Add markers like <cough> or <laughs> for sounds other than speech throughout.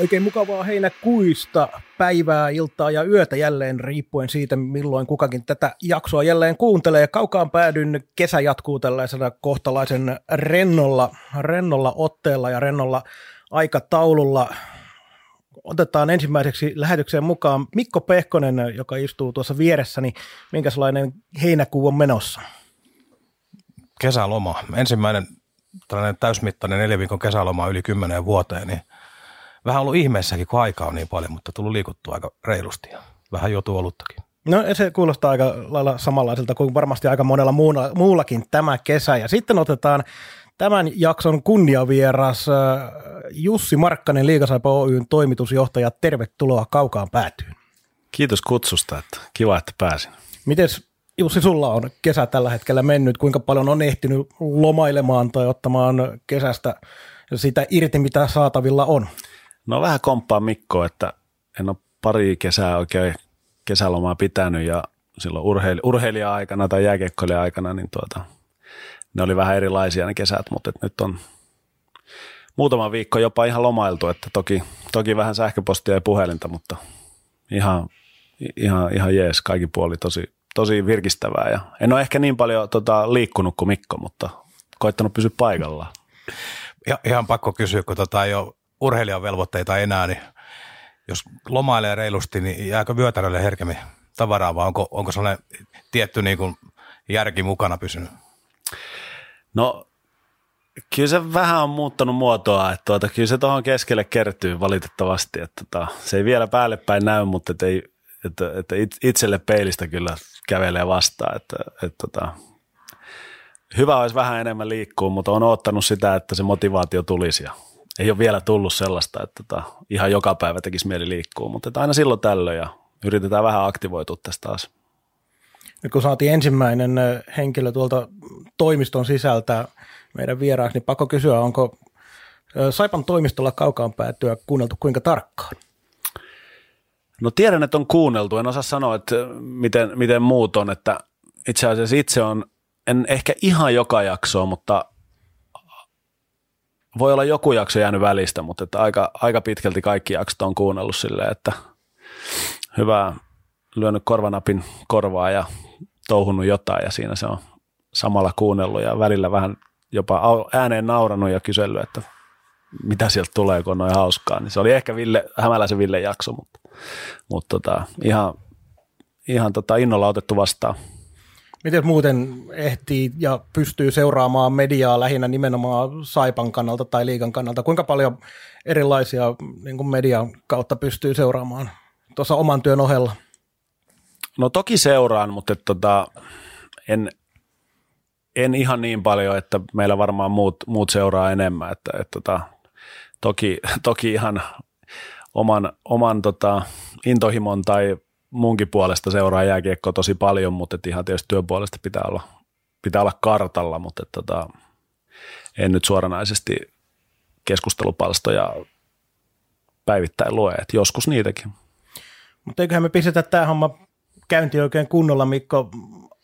Oikein mukavaa heinäkuista päivää, iltaa ja yötä jälleen riippuen siitä, milloin kukakin tätä jaksoa jälleen kuuntelee. Kaukaan päädyn kesä jatkuu tällaisena kohtalaisen rennolla, rennolla otteella ja rennolla aikataululla. Otetaan ensimmäiseksi lähetykseen mukaan Mikko Pehkonen, joka istuu tuossa vieressäni. Minkälainen heinäkuu on menossa? Kesäloma. Ensimmäinen tällainen täysmittainen neljä viikon kesäloma yli kymmeneen vuoteen, niin vähän ollut ihmeessäkin, kun aikaa on niin paljon, mutta tullut liikuttua aika reilusti ja vähän joutuu oluttakin. No se kuulostaa aika lailla samanlaiselta kuin varmasti aika monella muulla, muullakin tämä kesä. Ja sitten otetaan tämän jakson kunniavieras äh, Jussi Markkanen, Liikasaipa Oyn toimitusjohtaja. Tervetuloa kaukaan päätyyn. Kiitos kutsusta, että kiva, että pääsin. Mites Jussi, sulla on kesä tällä hetkellä mennyt? Kuinka paljon on ehtinyt lomailemaan tai ottamaan kesästä sitä irti, mitä saatavilla on? No vähän komppaa Mikko, että en ole pari kesää oikein kesälomaa pitänyt ja silloin urheil- urheilija-aikana tai jääkiekkoilija-aikana, niin tuota, ne oli vähän erilaisia ne kesät, mutta nyt on muutama viikko jopa ihan lomailtu, että toki, toki vähän sähköpostia ja puhelinta, mutta ihan, ihan, ihan jees, kaikki puoli tosi, tosi virkistävää. Ja en ole ehkä niin paljon tota, liikkunut kuin Mikko, mutta koittanut pysyä paikallaan. Ja, ihan pakko kysyä, kun tota ei ole urheilijan velvoitteita enää, niin jos lomailee reilusti, niin jääkö vyötärölle herkemmin tavaraa vai onko, onko sellainen tietty niin kuin järki mukana pysynyt? No kyllä se vähän on muuttanut muotoa, että tuota, kyllä se tuohon keskelle kertyy valitettavasti, että tota, se ei vielä päälle päin näy, mutta ei, että, että itselle peilistä kyllä kävelee vastaan, että, että tota, hyvä olisi vähän enemmän liikkua, mutta on ottanut sitä, että se motivaatio tulisi ja ei ole vielä tullut sellaista, että tota, ihan joka päivä tekisi mieli liikkua, mutta että aina silloin tällöin ja yritetään vähän aktivoitua tästä taas. Nyt kun saatiin ensimmäinen henkilö tuolta toimiston sisältä meidän vieraaksi, niin pakko kysyä, onko Saipan toimistolla kaukaan päätyä kuunneltu kuinka tarkkaan? No tiedän, että on kuunneltu. En osaa sanoa, että miten, miten muut on. Että itse asiassa itse on, en ehkä ihan joka jaksoa, mutta voi olla joku jakso jäänyt välistä, mutta että aika, aika pitkälti kaikki jaksot on kuunnellut silleen, että hyvä lyönyt korvanapin korvaa ja touhunut jotain ja siinä se on samalla kuunnellut ja välillä vähän jopa ääneen nauranut ja kysellyt, että mitä sieltä tulee, kun on noin hauskaa. Niin se oli ehkä Ville, Hämäläisen Ville jakso, mutta, mutta tota, ihan, ihan tota innolla otettu vastaan. Miten muuten ehtii ja pystyy seuraamaan mediaa lähinnä nimenomaan Saipan kannalta tai liikan kannalta? Kuinka paljon erilaisia niin kuin median kautta pystyy seuraamaan tuossa oman työn ohella? No toki seuraan, mutta tota, en, en ihan niin paljon, että meillä varmaan muut, muut seuraa enemmän. Että, et, tota, toki, toki ihan oman, oman tota, intohimon tai munkin puolesta seuraa jääkiekko tosi paljon, mutta et ihan tietysti työpuolesta pitää olla, pitää olla kartalla, mutta et, tota, en nyt suoranaisesti keskustelupalstoja päivittäin lue, että joskus niitäkin. Mutta eiköhän me pistetä tämä homma käynti oikein kunnolla, Mikko.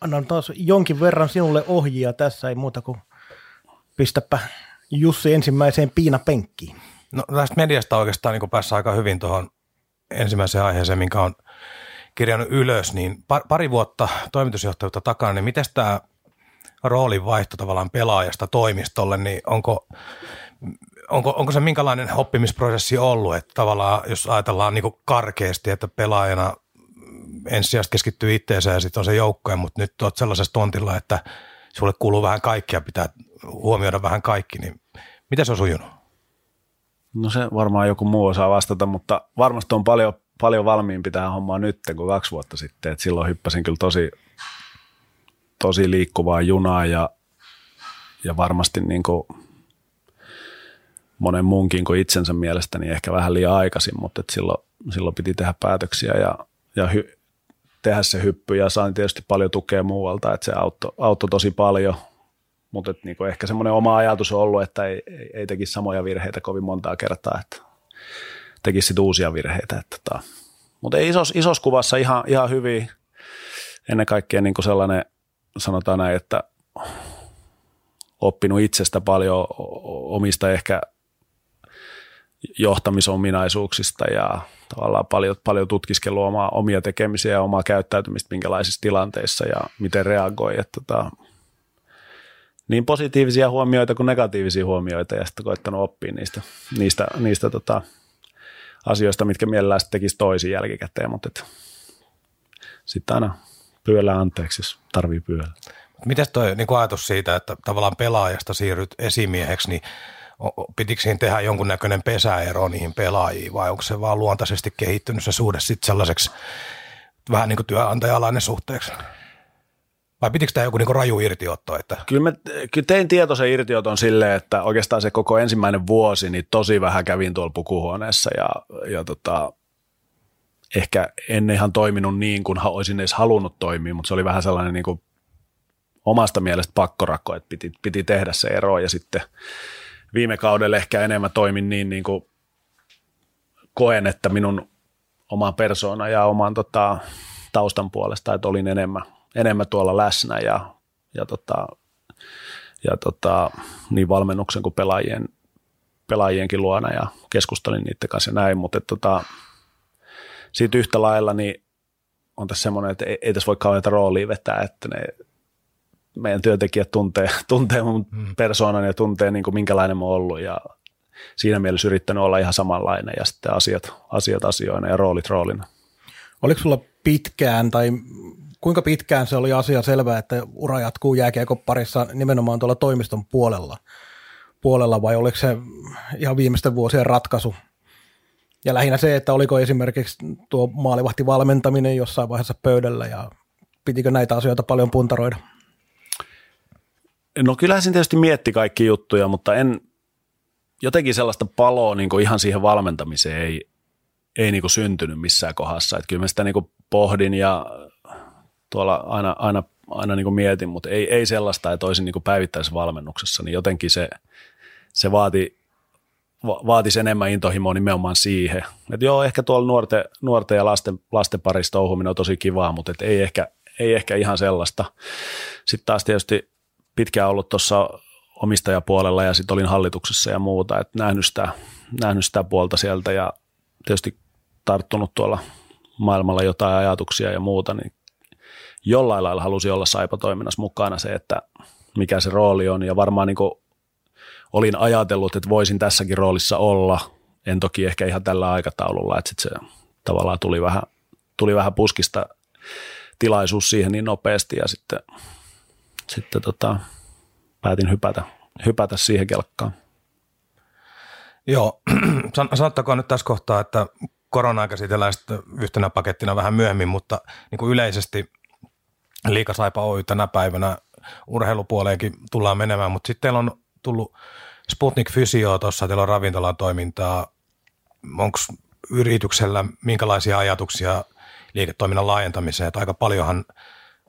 Annan taas jonkin verran sinulle ohjia tässä, ei muuta kuin pistäpä Jussi ensimmäiseen piinapenkkiin. No tästä mediasta oikeastaan niin päässä aika hyvin tuohon ensimmäiseen aiheeseen, minkä on kirjannut ylös, niin pari vuotta toimitusjohtajuutta takana, niin miten tämä roolin vaihto tavallaan pelaajasta toimistolle, niin onko, onko, onko se minkälainen oppimisprosessi ollut, että tavallaan jos ajatellaan niin karkeasti, että pelaajana ensisijaisesti keskittyy itteensä ja sitten on se joukkoja, mutta nyt olet sellaisessa tontilla, että sulle kuuluu vähän kaikkia, pitää huomioida vähän kaikki, niin miten se on sujunut? No se varmaan joku muu osaa vastata, mutta varmasti on paljon, paljon valmiimpi tähän hommaan nyt kuin kaksi vuotta sitten. Et silloin hyppäsin kyllä tosi, tosi liikkuvaa junaa ja, ja varmasti niin kuin monen muunkin kuin itsensä mielestä, niin ehkä vähän liian aikaisin, mutta et silloin, silloin piti tehdä päätöksiä ja, ja hy, tehdä se hyppy ja sain tietysti paljon tukea muualta, että se auttoi, auttoi tosi paljon, mutta et niinku ehkä semmoinen oma ajatus on ollut, että ei, ei, ei tekisi samoja virheitä kovin montaa kertaa, että tekisi uusia virheitä. Että tota. Mutta isos, isos kuvassa ihan, ihan hyvin, ennen kaikkea niin sellainen, sanotaan näin, että oppinut itsestä paljon omista ehkä johtamisominaisuuksista ja tavallaan paljon, paljon tutkiskelua omaa, omia tekemisiä ja omaa käyttäytymistä minkälaisissa tilanteissa ja miten reagoi. Että tota, niin positiivisia huomioita kuin negatiivisia huomioita ja sitten koittanut oppia niistä, niistä, niistä tota, asioista, mitkä mielellään sitten tekisi toisin jälkikäteen, mutta sitten aina pyöllä anteeksi, jos tarvii pyöllä. Miten toi niin ajatus siitä, että tavallaan pelaajasta siirryt esimieheksi, niin pitikö siinä tehdä jonkunnäköinen pesäero niihin pelaajiin vai onko se vaan luontaisesti kehittynyt se suhde sitten sellaiseksi vähän niin kuin työnantajalainen suhteeksi? Vai pitikö tämä joku niin raju irtiotto? Että? Kyllä, mä, kyllä tein tietoisen irtioton silleen, että oikeastaan se koko ensimmäinen vuosi, niin tosi vähän kävin tuolla pukuhuoneessa ja, ja tota, ehkä en ihan toiminut niin kuin olisin edes halunnut toimia, mutta se oli vähän sellainen niin kuin omasta mielestä pakkorakko, että piti, piti tehdä se ero ja sitten viime kaudella ehkä enemmän toimin niin, niin kuin koen, että minun oma persona ja oman tota, taustan puolesta, että olin enemmän, enemmän tuolla läsnä ja, ja, tota, ja tota, niin valmennuksen kuin pelaajien, pelaajienkin luona ja keskustelin niiden kanssa ja näin, mutta tota, siitä yhtä lailla niin on tässä semmoinen, että ei, ei tässä voi kauheita roolia vetää, että ne meidän työntekijät tuntee, <laughs> tuntee mun hmm. persoonan ja tuntee niin kuin minkälainen mä oon ollut ja siinä mielessä yrittänyt olla ihan samanlainen ja sitten asiat, asiat asioina ja roolit roolina. Oliko sulla pitkään tai kuinka pitkään se oli asia selvää, että ura jatkuu jääkiekon parissa nimenomaan tuolla toimiston puolella, puolella vai oliko se ihan viimeisten vuosien ratkaisu? Ja lähinnä se, että oliko esimerkiksi tuo maalivahtivalmentaminen jossain vaiheessa pöydällä ja pitikö näitä asioita paljon puntaroida? No kyllähän siinä tietysti mietti kaikki juttuja, mutta en jotenkin sellaista paloa niin ihan siihen valmentamiseen ei, ei niin syntynyt missään kohdassa. Että kyllä mä sitä niin pohdin ja tuolla aina, aina, aina niin kuin mietin, mutta ei, ei sellaista, että olisin niin kuin päivittäisessä niin jotenkin se, se vaati, va, vaatisi enemmän intohimoa nimenomaan siihen. Että joo, ehkä tuolla nuorten, nuorten ja lasten, lasten parissa touhuminen on tosi kivaa, mutta et ei, ehkä, ei ehkä ihan sellaista. Sitten taas tietysti pitkään ollut tuossa omistajapuolella ja sitten olin hallituksessa ja muuta, että nähnyt sitä, nähnyt sitä puolta sieltä ja tietysti tarttunut tuolla maailmalla jotain ajatuksia ja muuta, niin jollain lailla halusin olla Saipa-toiminnassa mukana se, että mikä se rooli on ja varmaan niin kuin olin ajatellut, että voisin tässäkin roolissa olla, en toki ehkä ihan tällä aikataululla, että sitten se tavallaan tuli vähän, tuli vähän puskista tilaisuus siihen niin nopeasti ja sitten sitten tota, päätin hypätä, hypätä siihen kelkkaan. Joo, <clears throat> sanottakoon nyt tässä kohtaa, että koronaa käsitellään yhtenä pakettina vähän myöhemmin, mutta niin kuin yleisesti Liikasaipa Oy tänä päivänä urheilupuoleenkin tullaan menemään, mutta sitten teillä on tullut Sputnik Fysio tuossa, teillä on ravintolan toimintaa. Onko yrityksellä minkälaisia ajatuksia liiketoiminnan laajentamiseen? Että aika paljonhan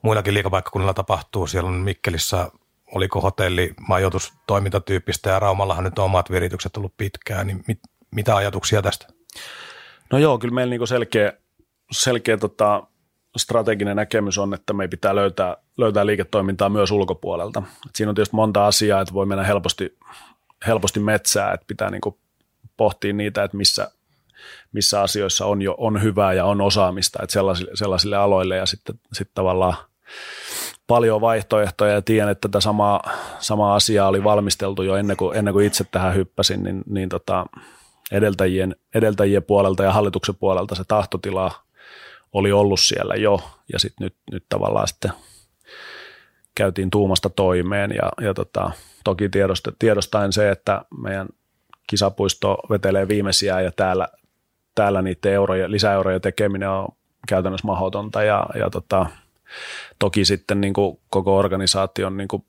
muillakin liikapaikkakunnilla tapahtuu. Siellä on Mikkelissä, oliko hotelli, majoitustoimintatyyppistä ja Raumallahan nyt on omat viritykset ollut pitkään, niin mit, mitä ajatuksia tästä? No joo, kyllä meillä niinku selkeä, selkeä tota, strateginen näkemys on, että me pitää löytää, löytää liiketoimintaa myös ulkopuolelta. Et siinä on tietysti monta asiaa, että voi mennä helposti, helposti metsää, että pitää niinku pohtia niitä, että missä, missä asioissa on jo on hyvää ja on osaamista, että sellaisille, sellaisille aloille ja sitten, sitten tavallaan paljon vaihtoehtoja ja tiedän, että tätä samaa, samaa asiaa oli valmisteltu jo ennen kuin, ennen kuin itse tähän hyppäsin, niin, niin tota, edeltäjien, edeltäjien puolelta ja hallituksen puolelta se tahtotila oli ollut siellä jo ja sitten nyt, nyt tavallaan sitten käytiin tuumasta toimeen ja, ja tota, toki tiedostaen se, että meidän kisapuisto vetelee viimeisiä ja täällä, täällä niiden euroja, lisäeurojen tekeminen on käytännössä mahdotonta ja, ja tota, toki sitten niin kuin koko organisaation niin kuin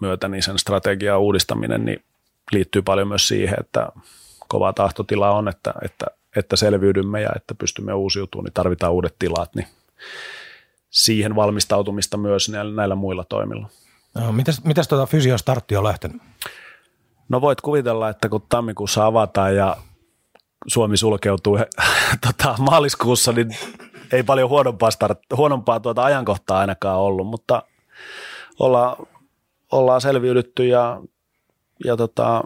myötä niin sen strategian uudistaminen, niin liittyy paljon myös siihen, että kova tahtotila on, että, että, että selviydymme ja että pystymme uusiutumaan, niin tarvitaan uudet tilat, niin siihen valmistautumista myös näillä, näillä muilla toimilla. No, mitäs, mitäs tuota fysiostartti on lähtenyt? No voit kuvitella, että kun tammikuussa avataan ja Suomi sulkeutuu <laughs> tota, maaliskuussa, niin ei paljon huonompaa, start, huonompaa tuota ajankohtaa ainakaan ollut, mutta olla, ollaan selviydytty ja, ja tota,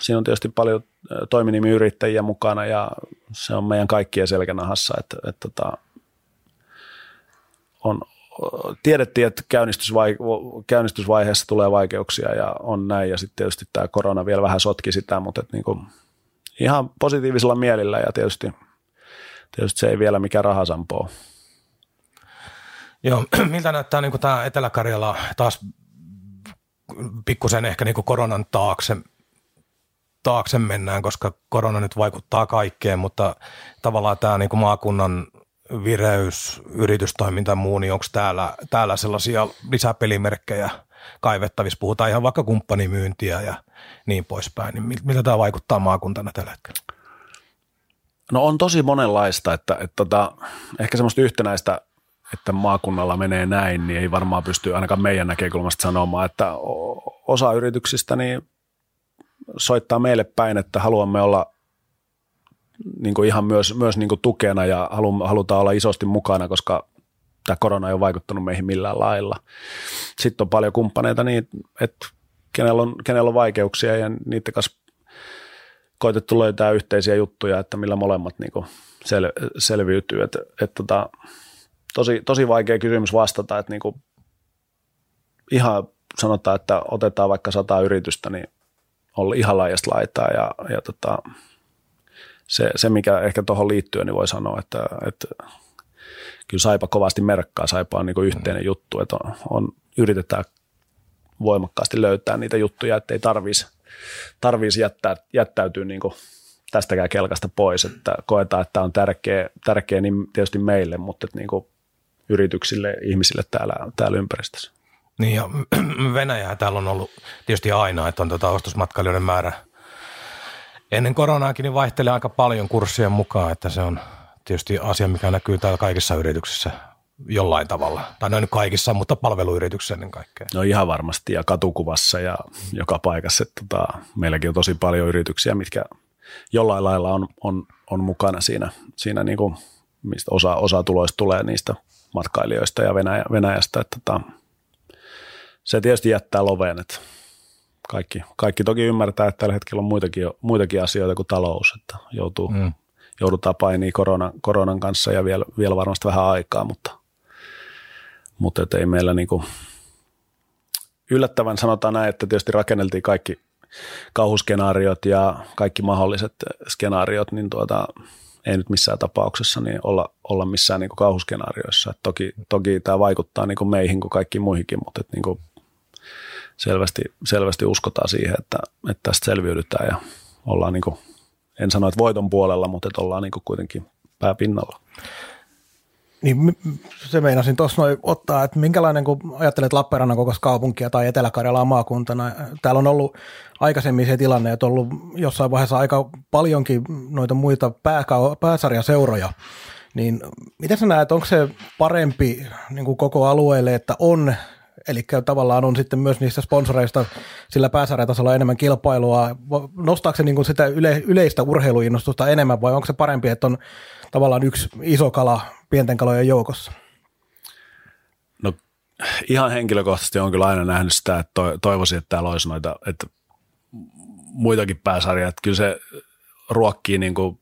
siinä on tietysti paljon toiminimiyrittäjiä mukana ja se on meidän kaikkien selkänahassa, että, että tota, on, tiedettiin, että käynnistysvaiheessa tulee vaikeuksia ja on näin ja sitten tietysti tämä korona vielä vähän sotki sitä, mutta et niinku, ihan positiivisella mielillä ja tietysti, tietysti se ei vielä mikä rahasampo Joo, <clears throat> miltä näyttää niin tämä Etelä-Karjala taas pikkusen ehkä niin koronan taakse, taakse mennään, koska korona nyt vaikuttaa kaikkeen, mutta tavallaan tämä niin kuin maakunnan vireys, yritystoiminta ja muu, niin onko täällä, täällä sellaisia lisäpelimerkkejä kaivettavissa? Puhutaan ihan vaikka kumppanimyyntiä ja niin poispäin. Niin miltä tämä vaikuttaa maakuntana tällä hetkellä? No on tosi monenlaista, että, että, tota, ehkä semmoista yhtenäistä että maakunnalla menee näin, niin ei varmaan pysty ainakaan meidän näkökulmasta sanomaan, että osa yrityksistä niin soittaa meille päin, että haluamme olla niin kuin ihan myös, myös niin kuin tukena ja halutaan olla isosti mukana, koska tämä korona ei ole vaikuttanut meihin millään lailla. Sitten on paljon kumppaneita, niin, että kenellä on, kenellä on vaikeuksia ja niiden kanssa koitettu löytää yhteisiä juttuja, että millä molemmat niin kuin sel, selviytyy. Et, et tota, tosi, tosi vaikea kysymys vastata, että niin kuin ihan sanotaan, että otetaan vaikka sata yritystä, niin on ihan laajasta laitaa ja, ja tota, se, se, mikä ehkä tuohon liittyy, niin voi sanoa, että, että kyllä Saipa kovasti merkkaa, Saipa on niin kuin yhteinen mm. juttu, että on, on, yritetään voimakkaasti löytää niitä juttuja, että ei tarvitsisi tarvitsisi jättää, jättäytyä niin kuin tästäkään kelkasta pois, että koetaan, että tämä on tärkeä, tärkeä niin tietysti meille, mutta että niin kuin yrityksille, ihmisille täällä, täällä ympäristössä. Niin ja <clears throat> Venäjä täällä on ollut tietysti aina, että on tuota ostosmatkailijoiden määrä ennen koronaakin niin vaihtelee aika paljon kurssien mukaan, että se on tietysti asia, mikä näkyy täällä kaikissa yrityksissä jollain tavalla. Tai noin kaikissa, mutta palveluyrityksissä ennen kaikkea. No ihan varmasti ja katukuvassa ja joka paikassa. Että tota, meilläkin on tosi paljon yrityksiä, mitkä jollain lailla on, on, on mukana siinä, siinä niin kuin, mistä osa, osa tuloista tulee niistä matkailijoista ja Venäjä, Venäjästä. Että tota, se tietysti jättää loveen, että kaikki, kaikki toki ymmärtää, että tällä hetkellä on muitakin, muitakin asioita kuin talous, että joutuu, mm. joudutaan painimaan korona, koronan kanssa ja vielä, vielä varmasti vähän aikaa, mutta, mutta et ei meillä niinku, yllättävän sanotaan näin, että tietysti rakenneltiin kaikki kauhuskenaariot ja kaikki mahdolliset skenaariot, niin tuota, ei nyt missään tapauksessa niin olla, olla missään niin kauhuskenaarioissa. Et toki, toki tämä vaikuttaa niin kuin meihin kuin kaikkiin muihinkin, mutta et niin kuin selvästi, selvästi uskotaan siihen, että, että tästä selviydytään ja ollaan, niin kuin, en sano, että voiton puolella, mutta että ollaan niin kuin kuitenkin pääpinnalla. Niin se meinasin tuossa noin ottaa, että minkälainen, kun ajattelet Lappeenrannan kokoista kaupunkia tai Etelä-Karjalaa maakuntana, täällä on ollut aikaisemmin se tilanne, että on ollut jossain vaiheessa aika paljonkin noita muita pääka- pääsarjaseuroja, niin miten sä näet, onko se parempi niin kuin koko alueelle, että on Eli tavallaan on sitten myös niistä sponsoreista sillä pääsarjatasolla enemmän kilpailua. Nostaako se niin kuin sitä yle, yleistä urheiluinnostusta enemmän vai onko se parempi, että on tavallaan yksi iso kala pienten kalojen joukossa? No ihan henkilökohtaisesti on kyllä aina nähnyt sitä, että toivoisin, että täällä olisi noita, että muitakin pääsarjaa. Että kyllä se ruokkii niin kuin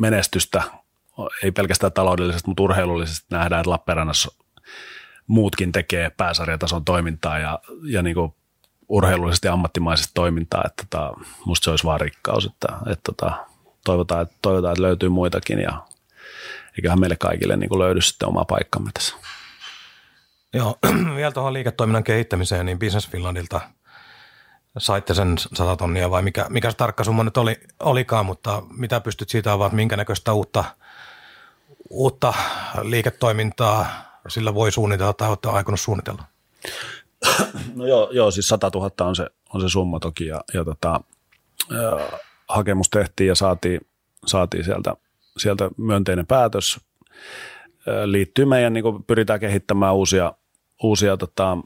menestystä, ei pelkästään taloudellisesti, mutta urheilullisesti nähdään, että Lappeenrannassa muutkin tekee pääsarjatason toimintaa ja, ja niin kuin urheilullisesti ja ammattimaisesti toimintaa, että tota, musta se olisi vaan rikkaus, että, että tota, toivotaan, että, toivotaan, että löytyy muitakin ja eiköhän meille kaikille niin kuin löydy sitten oma paikkamme tässä. Joo, <clears throat> vielä tuohon liiketoiminnan kehittämiseen, niin Business Finlandilta saitte sen 100 tonnia vai mikä, mikä se tarkka summa nyt oli, olikaan, mutta mitä pystyt siitä avaamaan, minkä näköistä uutta, uutta liiketoimintaa sillä voi suunnitella tai olette aikonut suunnitella? <clears throat> No joo, joo, siis 100 000 on se, on se summa toki ja, ja tota, ö, hakemus tehtiin ja saatiin, saatiin sieltä, sieltä myönteinen päätös. Liittyy meidän, niin pyritään kehittämään uusia, uusia tota,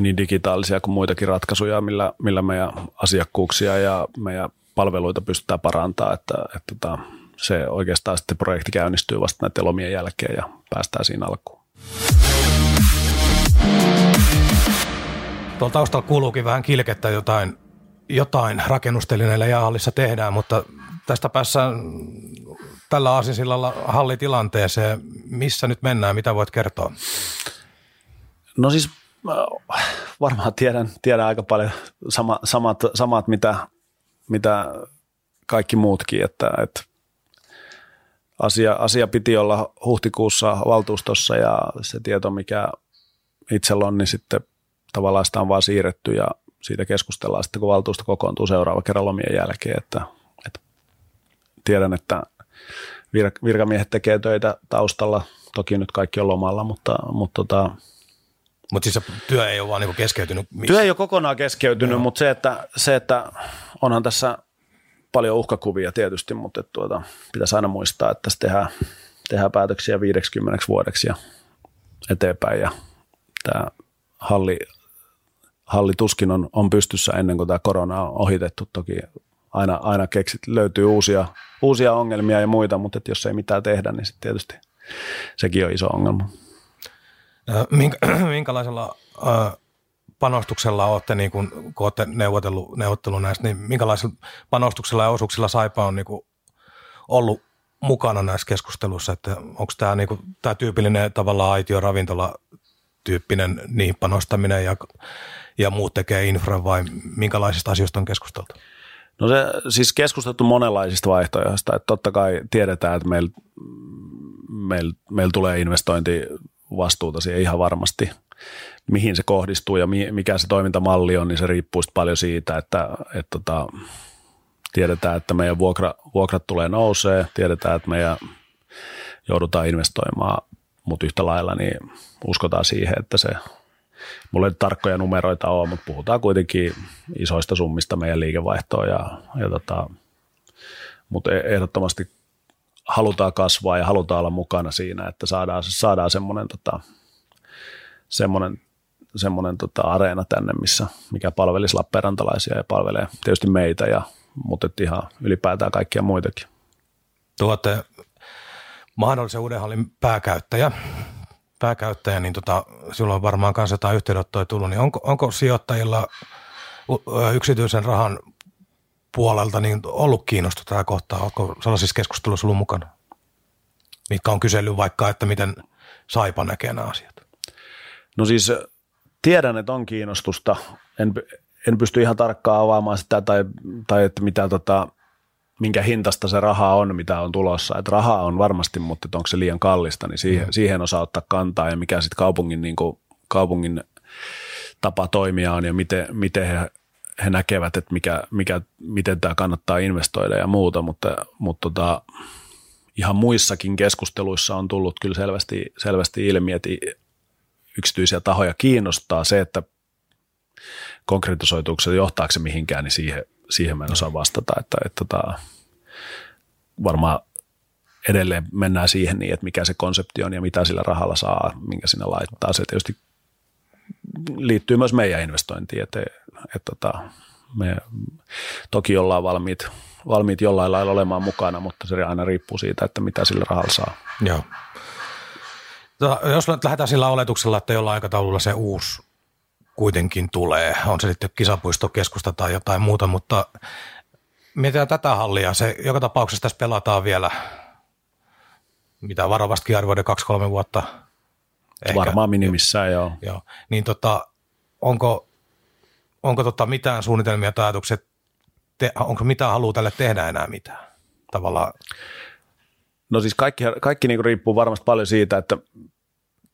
niin digitaalisia kuin muitakin ratkaisuja, millä, millä meidän asiakkuuksia ja meidän palveluita pystytään parantamaan, että, että, että se oikeastaan sitten projekti käynnistyy vasta näiden lomien jälkeen ja päästään siinä alkuun. Tuolla taustalla kuuluukin vähän kilkettä jotain, jotain rakennustelineillä jäähallissa tehdään, mutta tästä päässään tällä aasinsillalla hallitilanteeseen. Missä nyt mennään? Mitä voit kertoa? No siis varmaan tiedän, tiedän aika paljon sama, samat, samat mitä, mitä kaikki muutkin, että, että asia, asia piti olla huhtikuussa valtuustossa ja se tieto, mikä itsellä on, niin sitten tavallaan sitä on vaan siirretty ja siitä keskustellaan sitten, kun valtuusto kokoontuu seuraava kerran lomien jälkeen, että, että tiedän, että vir, virkamiehet tekee töitä taustalla, toki nyt kaikki on lomalla, mutta, mutta tota, mutta siis se työ ei ole vaan niinku keskeytynyt? Missä? Työ ei ole kokonaan keskeytynyt, mutta se että, se, että onhan tässä paljon uhkakuvia tietysti, mutta tuota, pitäisi aina muistaa, että tässä tehdään, tehdään päätöksiä 50 vuodeksi ja eteenpäin. Ja tämä halli, halli tuskin on, on pystyssä ennen kuin tämä korona on ohitettu. Toki aina, aina keksit, löytyy uusia, uusia ongelmia ja muita, mutta että jos ei mitään tehdä, niin sitten tietysti sekin on iso ongelma. Minkä, <clears throat> minkälaisella panostuksella olette, niin kun, kun olette neuvotellut, neuvotellut näistä, niin minkälaisella panostuksella ja osuuksilla Saipa on niin kuin ollut mukana näissä keskusteluissa, että onko tämä, niin kuin, tämä tyypillinen tavallaan aitio ravintola tyyppinen niihin panostaminen ja, ja muut tekee infra vai minkälaisista asioista on keskusteltu? No se siis keskusteltu monenlaisista vaihtoehdoista, että totta kai tiedetään, että meillä meil, meil tulee investointi vastuuta siihen ihan varmasti. Mihin se kohdistuu ja mikä se toimintamalli on, niin se riippuu paljon siitä, että, että tota, tiedetään, että meidän vuokra, vuokrat tulee nousee, tiedetään, että meidän joudutaan investoimaan, mutta yhtä lailla niin uskotaan siihen, että se, mulla ei tarkkoja numeroita ole, mutta puhutaan kuitenkin isoista summista meidän liikevaihtoon ja, ja tota, mutta e-, ehdottomasti halutaan kasvaa ja halutaan olla mukana siinä, että saadaan, saadaan semmoinen, tota, semmoinen, semmoinen tota, areena tänne, missä, mikä palvelisi Lappeenrantalaisia ja palvelee tietysti meitä, ja, mutta ihan ylipäätään kaikkia muitakin. Tuotte mahdollisen uuden hallin pääkäyttäjä, pääkäyttäjä, niin tota, silloin varmaan kanssa jotain yhteydenottoja tullut, niin onko, onko sijoittajilla yksityisen rahan puolelta niin ollut kiinnostusta tätä kohtaa? Onko sellaisissa keskusteluissa ollut mukana? Mitkä on kysellyt vaikka, että miten Saipa näkee nämä asiat? No siis tiedän, että on kiinnostusta. En, en pysty ihan tarkkaan avaamaan sitä tai, tai että mitä tota, minkä hintasta se raha on, mitä on tulossa. Että rahaa on varmasti, mutta onko se liian kallista, niin siihen, mm. siihen osaa ottaa kantaa ja mikä sitten kaupungin, niin kuin, kaupungin tapa toimia on ja miten, miten he he näkevät, että mikä, mikä, miten tämä kannattaa investoida ja muuta, mutta, mutta tota, ihan muissakin keskusteluissa on tullut kyllä selvästi, selvästi ilmi, että yksityisiä tahoja kiinnostaa se, että konkretisoituuko se johtaako se mihinkään, niin siihen, siihen mä en osaa vastata, että, että tota, varmaan edelleen mennään siihen niin, että mikä se konsepti on ja mitä sillä rahalla saa, minkä sinne laittaa. Se tietysti liittyy myös meidän investointiin, että, että, että me toki ollaan valmiit, valmiit jollain lailla olemaan mukana, mutta se aina riippuu siitä, että mitä sillä rahalla saa. Joo. Tota, jos lähdetään sillä oletuksella, että jollain aikataululla se uusi kuitenkin tulee, on se sitten kisapuistokeskusta tai jotain muuta, mutta mietitään tätä hallia, se joka tapauksessa tässä pelataan vielä, mitä varovastikin arvioiden kaksi-kolme vuotta – Ehkä. Varmaan minimissään, joo. joo. Niin tota, onko, onko tota mitään suunnitelmia tai ajatuksia, te, onko mitään halua tälle tehdä enää mitään? Tavallaan. No siis kaikki, kaikki niin riippuu varmasti paljon siitä, että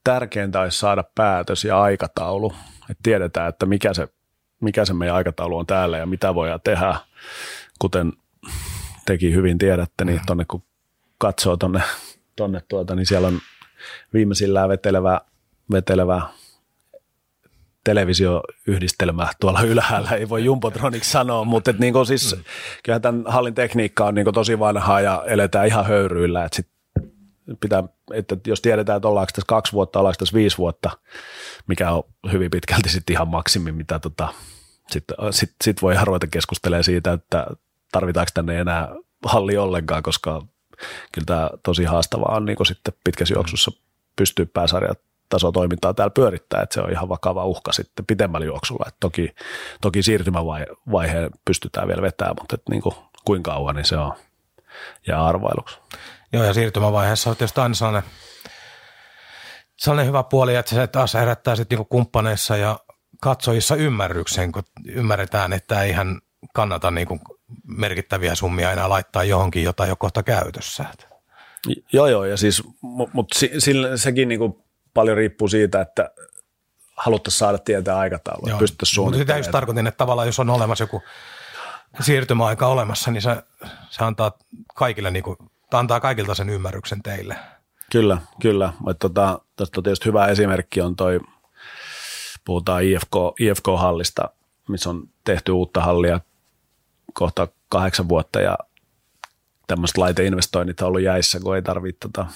tärkeintä olisi saada päätös ja aikataulu. Että tiedetään, että mikä se, mikä se meidän aikataulu on täällä ja mitä voidaan tehdä. Kuten teki hyvin tiedätte, niin tuonne kun katsoo tuonne tonne tuota, niin siellä on viimeisillään vetelevä, vetelevä televisioyhdistelmä tuolla ylhäällä, ei voi Jumbotroniksi sanoa, mutta et niinku siis, mm. kyllähän tämän hallin tekniikka on niinku tosi vanhaa ja eletään ihan höyryillä, että sit pitää, että jos tiedetään, että ollaanko tässä kaksi vuotta, ollaanko tässä viisi vuotta, mikä on hyvin pitkälti sitten ihan maksimi, mitä tota, sitten sit, sit voi ruveta keskustelemaan siitä, että tarvitaanko tänne enää halli ollenkaan, koska kyllä tämä tosi haastavaa on niin sitten pitkässä juoksussa pystyy pääsarjat tasotoimintaa täällä pyörittää, että se on ihan vakava uhka sitten pitemmällä juoksulla. Et toki, toki siirtymävaiheen pystytään vielä vetämään, mutta et niin kuin, kuinka kauan, niin se on jää arvailuksi. Joo, ja siirtymävaiheessa on tietysti aina sellainen, sellainen hyvä puoli, että se taas herättää sitten niin kumppaneissa ja katsojissa ymmärryksen, kun ymmärretään, että eihän kannata niin kuin merkittäviä summia enää laittaa johonkin, jota ei ole kohta käytössä. Joo, joo, ja siis, mutta sillä, sekin niin kuin paljon riippuu siitä, että haluttaisiin saada tietää aikataulua, pystyttäisiin suunnittelemaan. Mutta sitä just tarkoitin, että tavallaan jos on olemassa joku siirtymäaika olemassa, niin se, se antaa kaikille, niin kuin, antaa kaikilta sen ymmärryksen teille. Kyllä, kyllä. Tota, tästä tietysti hyvä esimerkki on toi, puhutaan IFK, IFK-hallista, missä on tehty uutta hallia kohta kahdeksan vuotta ja tämmöiset laiteinvestoinnit on ollut jäissä, kun ei tarvitse tota,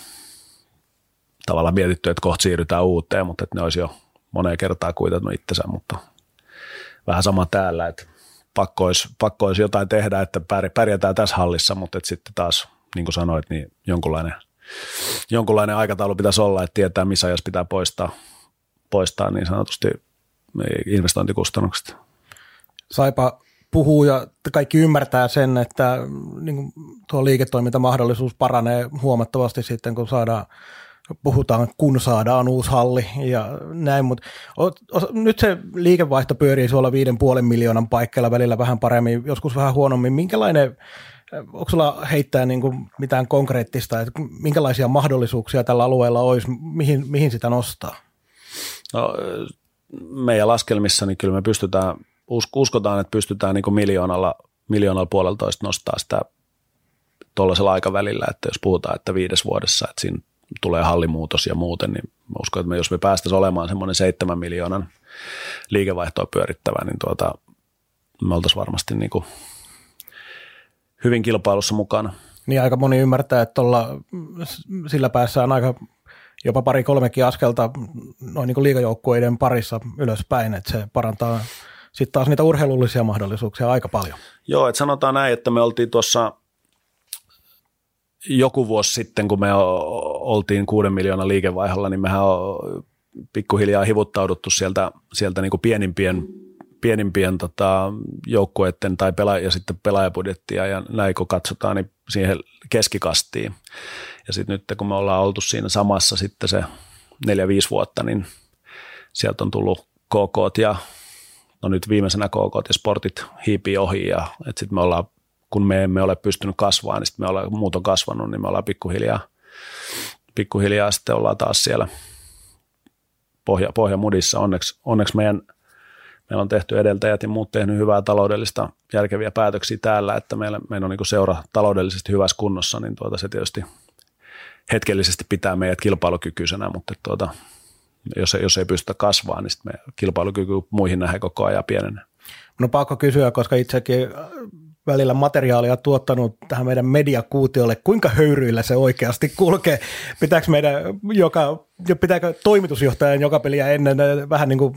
tavallaan mietitty, että kohta siirrytään uuteen, mutta että ne olisi jo moneen kertaan kuitattu itsensä, mutta vähän sama täällä, että pakko olisi, pakko olisi jotain tehdä, että pärjätään tässä hallissa, mutta että sitten taas, niin kuin sanoit, niin jonkunlainen, jonkunlainen aikataulu pitäisi olla, että tietää, missä ajassa pitää poistaa, poistaa niin sanotusti investointikustannukset. Saipa puhuu ja kaikki ymmärtää sen, että niin kuin tuo liiketoimintamahdollisuus paranee huomattavasti sitten, kun saadaan puhutaan, kun saadaan uusi halli ja näin, mutta nyt se liikevaihto pyörii suolla viiden puolen miljoonan paikkeilla välillä vähän paremmin, joskus vähän huonommin. Minkälainen, onko sulla heittää niin kuin mitään konkreettista, että minkälaisia mahdollisuuksia tällä alueella olisi, mihin, mihin sitä nostaa? No, meidän laskelmissa niin kyllä me pystytään, uskotaan, että pystytään niin kuin miljoonalla, miljoonalla puoleltoista nostaa sitä tuollaisella aikavälillä, että jos puhutaan, että viides vuodessa, että siinä tulee hallimuutos ja muuten, niin mä uskon, että me, jos me päästäisiin olemaan semmoinen seitsemän miljoonan liikevaihtoa pyörittävä, niin tuota, me oltaisiin varmasti niin kuin hyvin kilpailussa mukana. Niin aika moni ymmärtää, että olla, sillä päässä on aika jopa pari kolmekin askelta noin niin liikajoukkueiden parissa ylöspäin, että se parantaa sitten taas niitä urheilullisia mahdollisuuksia aika paljon. Joo, että sanotaan näin, että me oltiin tuossa joku vuosi sitten, kun me oltiin kuuden miljoonaa liikevaiholla, niin mehän on pikkuhiljaa hivuttauduttu sieltä, sieltä niin kuin pienimpien, pienimpien tota, joukkueiden tai pela- ja sitten pelaajabudjettia ja näin kun katsotaan, niin siihen keskikastiin. Ja sitten nyt kun me ollaan oltu siinä samassa sitten se neljä-viisi vuotta, niin sieltä on tullut KK ja no nyt viimeisenä KK ja sportit hiipii ohi ja sitten me ollaan kun me emme ole pystynyt kasvamaan, niin sitten me ollaan muut on kasvanut, niin me ollaan pikkuhiljaa, pikkuhiljaa sitten ollaan taas siellä pohja, pohjamudissa. Onneksi, onneksi meidän, meillä on tehty edeltäjät ja muut tehnyt hyvää taloudellista järkeviä päätöksiä täällä, että meillä, meillä on niin seura taloudellisesti hyvässä kunnossa, niin tuota se tietysti hetkellisesti pitää meidät kilpailukykyisenä, mutta tuota, jos, jos ei pystytä kasvamaan, niin sitten meidän kilpailukyky muihin nähdään koko ajan pienenee. No pakko kysyä, koska itsekin välillä materiaalia tuottanut tähän meidän mediakuutiolle, kuinka höyryillä se oikeasti kulkee. Pitääkö meidän joka, pitääkö toimitusjohtajan joka peliä ennen vähän niin kuin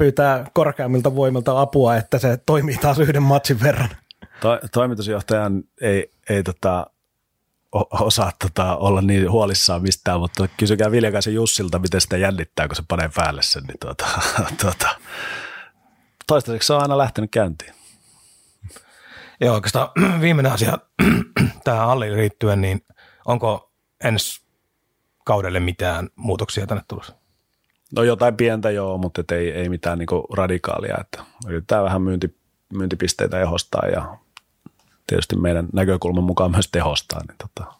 pyytää korkeammilta voimilta apua, että se toimii taas yhden matsin verran? To, toimitusjohtajan ei, ei tota, osaa tota, olla niin huolissaan mistään, mutta kysykää Viljakaisen Jussilta, miten sitä jännittää, kun se panee päälle sen. Niin tuota, <laughs> tuota, toistaiseksi se on aina lähtenyt käyntiin. Joo, oikeastaan <clears throat> viimeinen asia <clears throat> tähän halliin liittyen, niin onko ensi kaudelle mitään muutoksia tänne tulossa? No jotain pientä joo, mutta ei, ei mitään niinku radikaalia. Että yritetään vähän myynti, myyntipisteitä ehostaa ja tietysti meidän näkökulman mukaan myös tehostaa. Niin tota,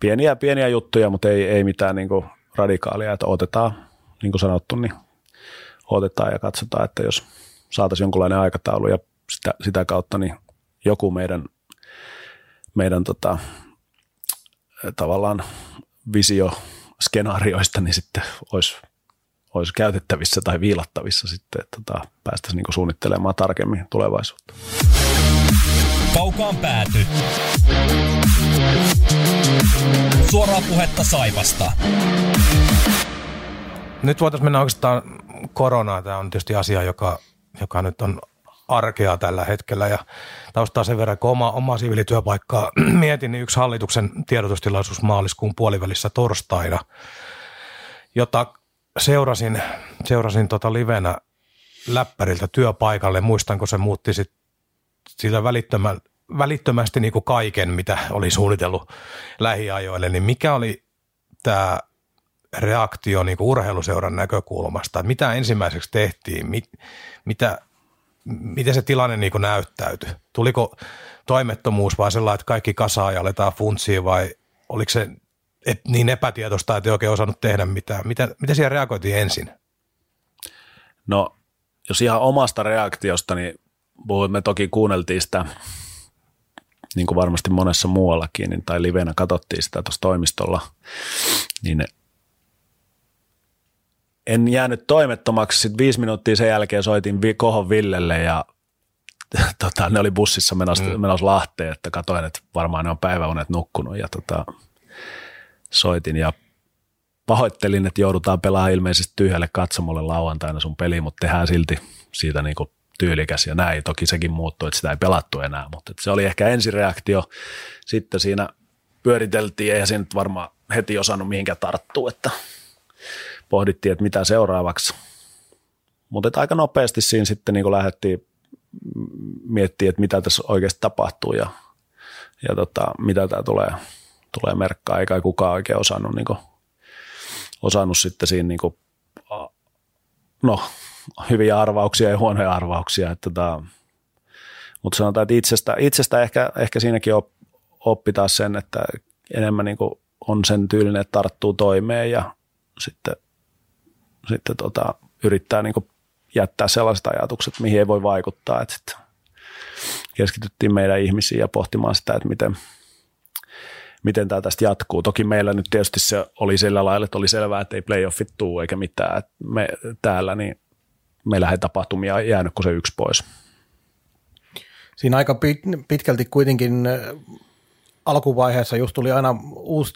pieniä, pieniä juttuja, mutta ei, ei mitään niinku radikaalia. Että otetaan, niin kuin sanottu, niin otetaan ja katsotaan, että jos saataisiin jonkunlainen aikataulu ja sitä, sitä kautta niin joku meidän, meidän tota, tavallaan visio skenaarioista, niin sitten olisi, olisi käytettävissä tai viilattavissa sitten, että tota, päästäisiin niin suunnittelemaan tarkemmin tulevaisuutta. Kaukaan pääty. Suoraa puhetta Saivasta. Nyt voitaisiin mennä oikeastaan koronaan. Tämä on tietysti asia, joka, joka nyt on arkea tällä hetkellä ja taustaa sen verran, kun oma, oma siviilityöpaikkaa <clears throat> mietin, niin yksi hallituksen tiedotustilaisuus maaliskuun puolivälissä torstaina, jota seurasin, seurasin tota livenä läppäriltä työpaikalle. Muistanko se muutti sit siitä välittömä, välittömästi niin kuin kaiken, mitä oli suunnitellut lähiajoille, niin mikä oli tämä reaktio niin kuin urheiluseuran näkökulmasta? Mitä ensimmäiseksi tehtiin? Mit, mitä, miten se tilanne niin kuin näyttäytyi? Tuliko toimettomuus vai sellainen, että kaikki kasaa ja aletaan funtsia vai oliko se et, niin epätietoista, että ei oikein osannut tehdä mitään? Miten, miten siihen reagoitiin ensin? No, jos ihan omasta reaktiosta, niin me toki kuunneltiin sitä, niin kuin varmasti monessa muuallakin, niin, tai livenä katsottiin sitä tuossa toimistolla, niin en jäänyt toimettomaksi. Sitten viisi minuuttia sen jälkeen soitin Kohon Villelle ja <laughs> tota, ne oli bussissa menossa, mm. menossa Lahteen, että katoin, että varmaan ne on päiväunet nukkunut ja tota, soitin ja pahoittelin, että joudutaan pelaamaan ilmeisesti tyhjälle katsomolle lauantaina sun peli, mutta tehdään silti siitä niin kuin tyylikäs ja näin. Toki sekin muuttui, että sitä ei pelattu enää, mutta se oli ehkä ensireaktio. Sitten siinä pyöriteltiin, eihän se nyt varmaan heti osannut mihinkään tarttua, että pohdittiin, että mitä seuraavaksi. Mutta aika nopeasti siinä sitten niin lähdettiin miettimään, että mitä tässä oikeasti tapahtuu ja, ja tota, mitä tämä tulee, tulee merkkaa. Eikä kukaan oikein osannut, niin kuin, osannut sitten siinä, niin kuin, no hyviä arvauksia ja huonoja arvauksia. Että tota, mutta sanotaan, että itsestä, itsestä ehkä, ehkä siinäkin op, oppi taas sen, että enemmän niin on sen tyylinen, että tarttuu toimeen ja sitten sitten tota, yrittää niin jättää sellaiset ajatukset, mihin ei voi vaikuttaa. Että sitten keskityttiin meidän ihmisiin ja pohtimaan sitä, että miten, miten tämä tästä jatkuu. Toki meillä nyt tietysti se oli sillä lailla, että oli selvää, että ei playoffit tuu eikä mitään. Että me täällä, niin meillä ei tapahtumia jäänyt kuin se yksi pois. Siinä aika pitkälti kuitenkin alkuvaiheessa just tuli aina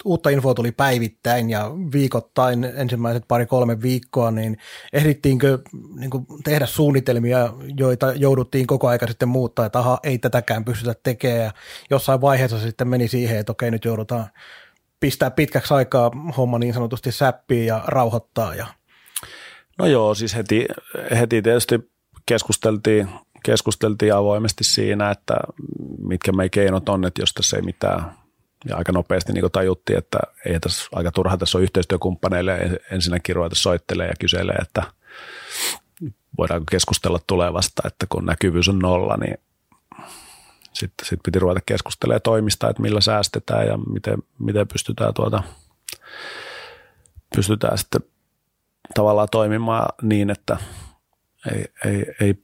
uutta infoa tuli päivittäin ja viikoittain ensimmäiset pari-kolme viikkoa, niin ehdittiinkö niin kuin tehdä suunnitelmia, joita jouduttiin koko aika sitten muuttaa, että aha, ei tätäkään pystytä tekemään ja jossain vaiheessa sitten meni siihen, että okei nyt joudutaan pistää pitkäksi aikaa homma niin sanotusti säppiin ja rauhoittaa. Ja... No joo, siis heti, heti tietysti keskusteltiin keskusteltiin avoimesti siinä, että mitkä meidän keinot on, että jos tässä ei mitään, ja aika nopeasti niin tajuttiin, että ei tässä aika turha tässä on yhteistyökumppaneille. Ensinnäkin ruveta soittelee ja kyselee, että voidaanko keskustella tulevasta, että kun näkyvyys on nolla, niin sitten sit piti ruveta keskustelemaan toimista, että millä säästetään ja miten, miten pystytään, tuota, pystytään sitten tavallaan toimimaan niin, että ei, ei, ei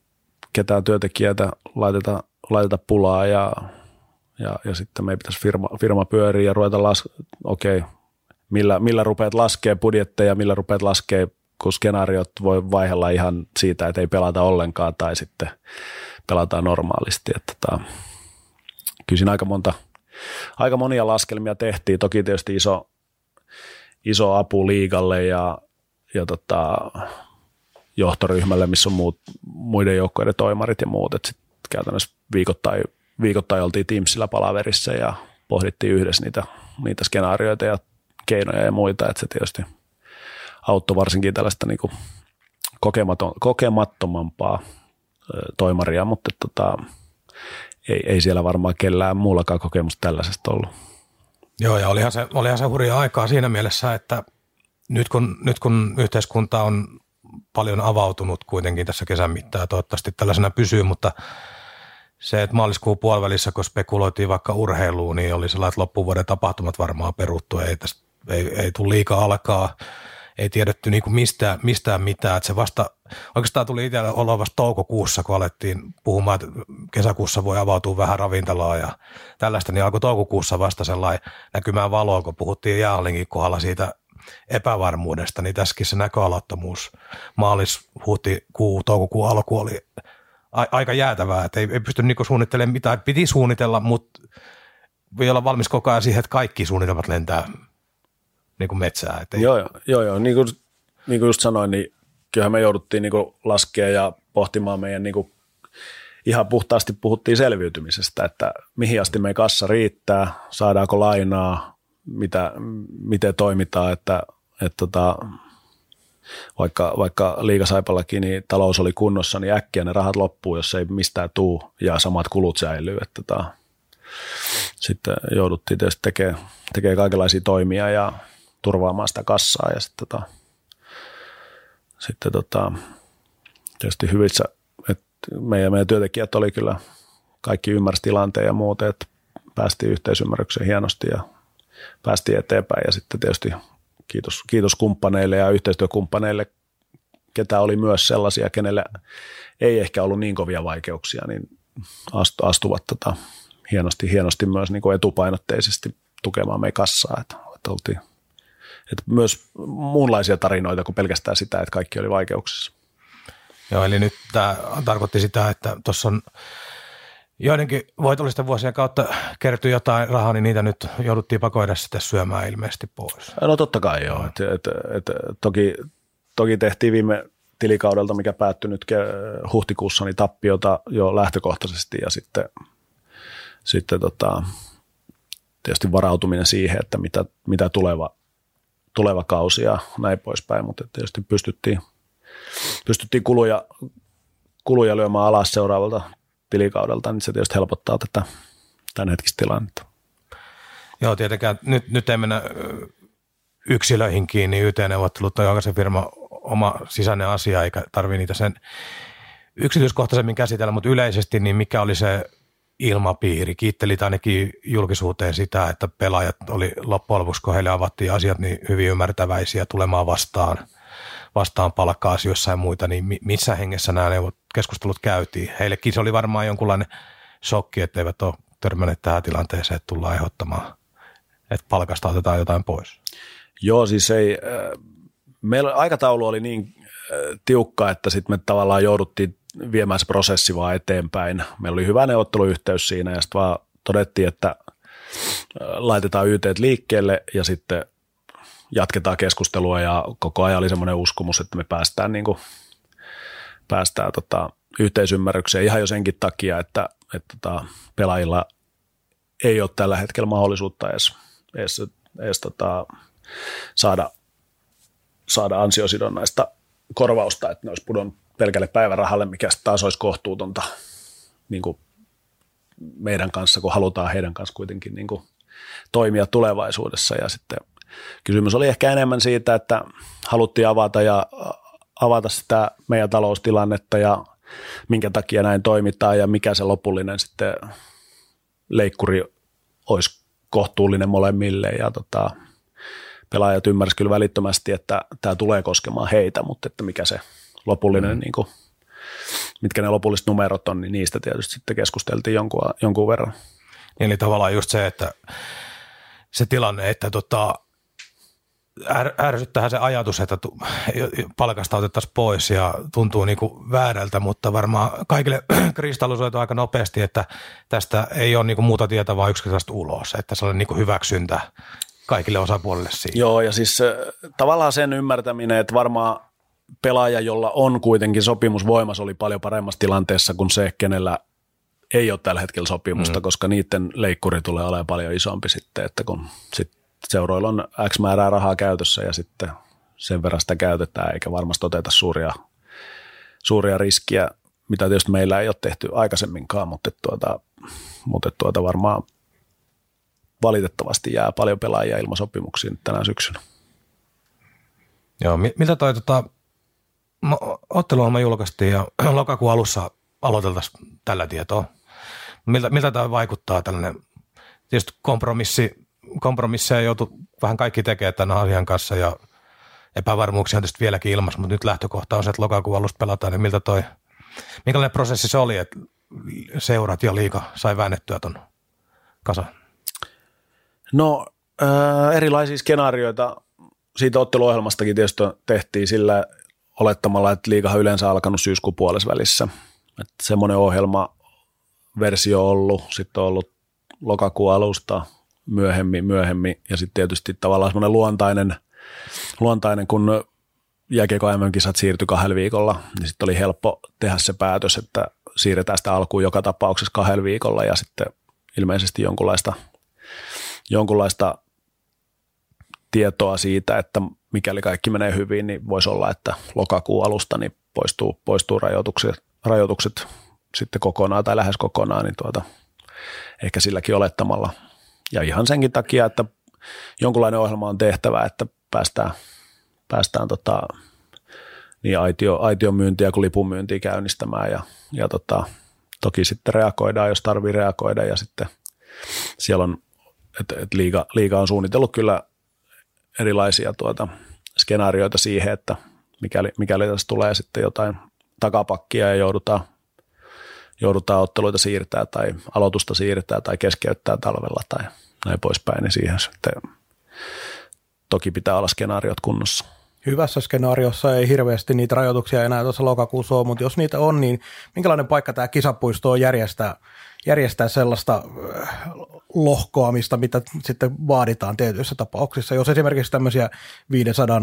ketään työntekijätä laiteta, laiteta pulaa ja, ja, ja sitten meidän pitäisi firma, firma pyöriä ja ruveta las, okei, okay, millä, millä rupeat laskee budjetteja, millä rupeat laskee, kun skenaariot voi vaihella ihan siitä, että ei pelata ollenkaan tai sitten pelataan normaalisti. Että tota, kyllä siinä aika, monta, aika monia laskelmia tehtiin. Toki tietysti iso, iso apu liigalle ja, ja tota, johtoryhmälle, missä on muut, muiden joukkojen toimarit ja muut. Et sit käytännössä viikoittain, viikoittain oltiin Teamsilla palaverissa ja pohdittiin yhdessä niitä, niitä skenaarioita ja keinoja ja muita. Et se tietysti auttoi varsinkin tällaista niinku kokematon, kokemattomampaa toimaria, mutta tota, ei, ei siellä varmaan kellään muullakaan kokemusta tällaisesta ollut. Joo, ja olihan se, olihan se hurja aikaa siinä mielessä, että nyt kun, nyt kun yhteiskunta on paljon avautunut kuitenkin tässä kesän mittaan toivottavasti tällaisena pysyy, mutta se, että maaliskuun puolivälissä, kun spekuloitiin vaikka urheiluun, niin oli sellainen, että loppuvuoden tapahtumat varmaan peruttu, ei, tästä, ei, ei tule liikaa alkaa, ei tiedetty niin kuin mistään, mistään mitään, että se vasta, oikeastaan tuli itsellä olla vasta toukokuussa, kun alettiin puhumaan, että kesäkuussa voi avautua vähän ravintolaa ja tällaista, niin alkoi toukokuussa vasta sellainen näkymään valoa, kun puhuttiin Jaalingin kohdalla siitä epävarmuudesta, niin tässäkin se näköalattomuus maalis, huhti, kuu, toukokuun alku oli a- aika jäätävää, että ei, ei pysty niinku suunnittelemaan mitään, piti suunnitella, mutta voi olla valmis koko ajan siihen, että kaikki suunnitelmat lentää niin kuin metsää. Että ei, Joo, joo, joo, joo. Niin, kuin, niin kuin just sanoin, niin kyllähän me jouduttiin niin kuin laskea ja pohtimaan meidän niin kuin, ihan puhtaasti puhuttiin selviytymisestä, että mihin asti meidän kassa riittää, saadaanko lainaa, mitä, miten toimitaan, että, että tota, vaikka, vaikka liikasaipallakin niin talous oli kunnossa, niin äkkiä ne rahat loppuu, jos ei mistään tuu ja samat kulut säilyy. Että tota, sitten jouduttiin tietysti tekemään, tekemään kaikenlaisia toimia ja turvaamaan sitä kassaa ja sitten, tota, sitten tota, tietysti hyvissä, että meidän, meidän työntekijät oli kyllä, kaikki ymmärsi tilanteen ja muuten, että päästiin yhteisymmärrykseen hienosti ja päästiin eteenpäin ja sitten tietysti kiitos, kiitos kumppaneille ja yhteistyökumppaneille, ketä oli myös sellaisia, kenelle ei ehkä ollut niin kovia vaikeuksia, niin astuvat tota, hienosti, hienosti myös niin kuin etupainotteisesti tukemaan meidän kassaa, että, että oltiin että myös muunlaisia tarinoita kuin pelkästään sitä, että kaikki oli vaikeuksissa. Joo, eli nyt tämä tarkoitti sitä, että tuossa on joidenkin voitollisten vuosien kautta kertyi jotain rahaa, niin niitä nyt jouduttiin pakoida sitten syömään ilmeisesti pois. No totta kai joo. Et, et, et, toki, toki tehtiin viime tilikaudelta, mikä päättyi nyt huhtikuussa, niin tappiota jo lähtökohtaisesti ja sitten, sitten tota, tietysti varautuminen siihen, että mitä, mitä tuleva, tuleva kausi ja näin poispäin, mutta tietysti pystyttiin, pystyttiin kuluja, kuluja lyömään alas seuraavalta tilikaudelta, niin se tietysti helpottaa tätä tämän hetkistä tilannetta. Joo, tietenkään nyt, nyt ei mennä yksilöihin kiinni, YT-neuvottelut on jokaisen firma oma sisäinen asia, eikä tarvitse niitä sen yksityiskohtaisemmin käsitellä, mutta yleisesti niin mikä oli se ilmapiiri? Kiittelit ainakin julkisuuteen sitä, että pelaajat oli loppujen lopuksi, kun heille avattiin asiat, niin hyvin ymmärtäväisiä tulemaan vastaan, vastaan palkka-asioissa ja muita, niin missä hengessä nämä keskustelut käytiin? Heillekin se oli varmaan jonkunlainen shokki, että eivät ole törmänneet tähän tilanteeseen, että tullaan ehdottamaan, että palkasta otetaan jotain pois. Joo, siis ei, meillä aikataulu oli niin tiukka, että sitten me tavallaan jouduttiin viemään se prosessi vaan eteenpäin. Meillä oli hyvä neuvotteluyhteys siinä ja sitten vaan todettiin, että laitetaan YT liikkeelle ja sitten jatketaan keskustelua ja koko ajan oli semmoinen uskomus, että me päästään, niin kuin, päästään tota, yhteisymmärrykseen ihan jo senkin takia, että, että tota, pelaajilla ei ole tällä hetkellä mahdollisuutta edes, edes, edes tota, saada, saada ansiosidonnaista korvausta, että ne olisi pudonnut pelkälle päivärahalle, mikä taas olisi kohtuutonta niin kuin meidän kanssa, kun halutaan heidän kanssa kuitenkin niin kuin toimia tulevaisuudessa. Ja sitten kysymys oli ehkä enemmän siitä, että haluttiin avata ja avata sitä meidän taloustilannetta ja minkä takia näin toimitaan ja mikä se lopullinen sitten leikkuri olisi kohtuullinen molemmille ja tota, pelaajat ymmärsivät kyllä välittömästi, että tämä tulee koskemaan heitä, mutta että mikä se lopullinen, mm. niin kuin, mitkä ne lopulliset numerot on, niin niistä tietysti sitten keskusteltiin jonkun, jonkun verran. Niin, eli tavallaan just se, että se tilanne, että tota, ärsyttää se ajatus, että palkasta otettaisiin pois ja tuntuu niin kuin väärältä, mutta varmaan kaikille <clears throat> kristallisoitu aika nopeasti, että tästä ei ole niin kuin muuta tietä vaan yksinkertaisesti ulos, että se on niin kuin hyväksyntä kaikille osapuolille siinä. Joo, ja siis tavallaan sen ymmärtäminen, että varmaan pelaaja, jolla on kuitenkin sopimus voimassa, oli paljon paremmassa tilanteessa kuin se, kenellä ei ole tällä hetkellä sopimusta, mm. koska niiden leikkuri tulee olemaan paljon isompi sitten, että kun sit seuroilla on X määrää rahaa käytössä ja sitten sen verran sitä käytetään, eikä varmasti oteta suuria, suuria riskiä, mitä tietysti meillä ei ole tehty aikaisemminkaan, mutta, tuota, mutta tuota varmaan valitettavasti jää paljon pelaajia ilman sopimuksia tänä syksynä. Joo, miltä toi tota, otteluohjelma julkaistiin ja <clears throat> lokakuun alussa aloiteltaisiin tällä tietoa. Miltä, miltä tämä vaikuttaa tällainen, tietysti kompromissi, kompromisseja joutu vähän kaikki tekemään tämän asian kanssa ja epävarmuuksia on tietysti vieläkin ilmassa, mutta nyt lähtökohta on se, että lokakuun alusta pelataan, niin miltä toi, minkälainen prosessi se oli, että seurat ja liika sai väännettyä tuon kasa? No äh, erilaisia skenaarioita siitä otteluohjelmastakin tietysti tehtiin sillä olettamalla, että liigahan yleensä alkanut syyskuun puolessa välissä. Että semmoinen ohjelma versio ollut, sitten on ollut lokakuun alusta myöhemmin, myöhemmin ja sitten tietysti tavallaan semmoinen luontainen, luontainen kun jääkiekko MM-kisat siirtyi kahdella viikolla, niin sitten oli helppo tehdä se päätös, että siirretään sitä alkuun joka tapauksessa kahdella viikolla ja sitten ilmeisesti jonkunlaista, jonkunlaista tietoa siitä, että mikäli kaikki menee hyvin, niin voisi olla, että lokakuun alusta niin poistuu, poistuu rajoitukset, rajoitukset sitten kokonaan tai lähes kokonaan, niin tuota, ehkä silläkin olettamalla. Ja ihan senkin takia, että jonkunlainen ohjelma on tehtävä, että päästään, päästään tota, niin aitio, aition myyntiä kuin lipun myyntiä käynnistämään ja, ja tota, toki sitten reagoidaan, jos tarvii reagoida ja sitten siellä on, että et liiga, liiga on suunnitellut kyllä erilaisia tuota, skenaarioita siihen, että mikäli, mikäli tässä tulee sitten jotain takapakkia ja joudutaan, joudutaan otteluita siirtää tai aloitusta siirtää tai keskeyttää talvella tai näin poispäin, niin siihen sitten toki pitää olla skenaariot kunnossa hyvässä skenaariossa ei hirveästi niitä rajoituksia enää tuossa lokakuussa ole, mutta jos niitä on, niin minkälainen paikka tämä kisapuisto on järjestää, järjestää sellaista äh, lohkoamista, mitä sitten vaaditaan tietyissä tapauksissa, jos esimerkiksi tämmöisiä 500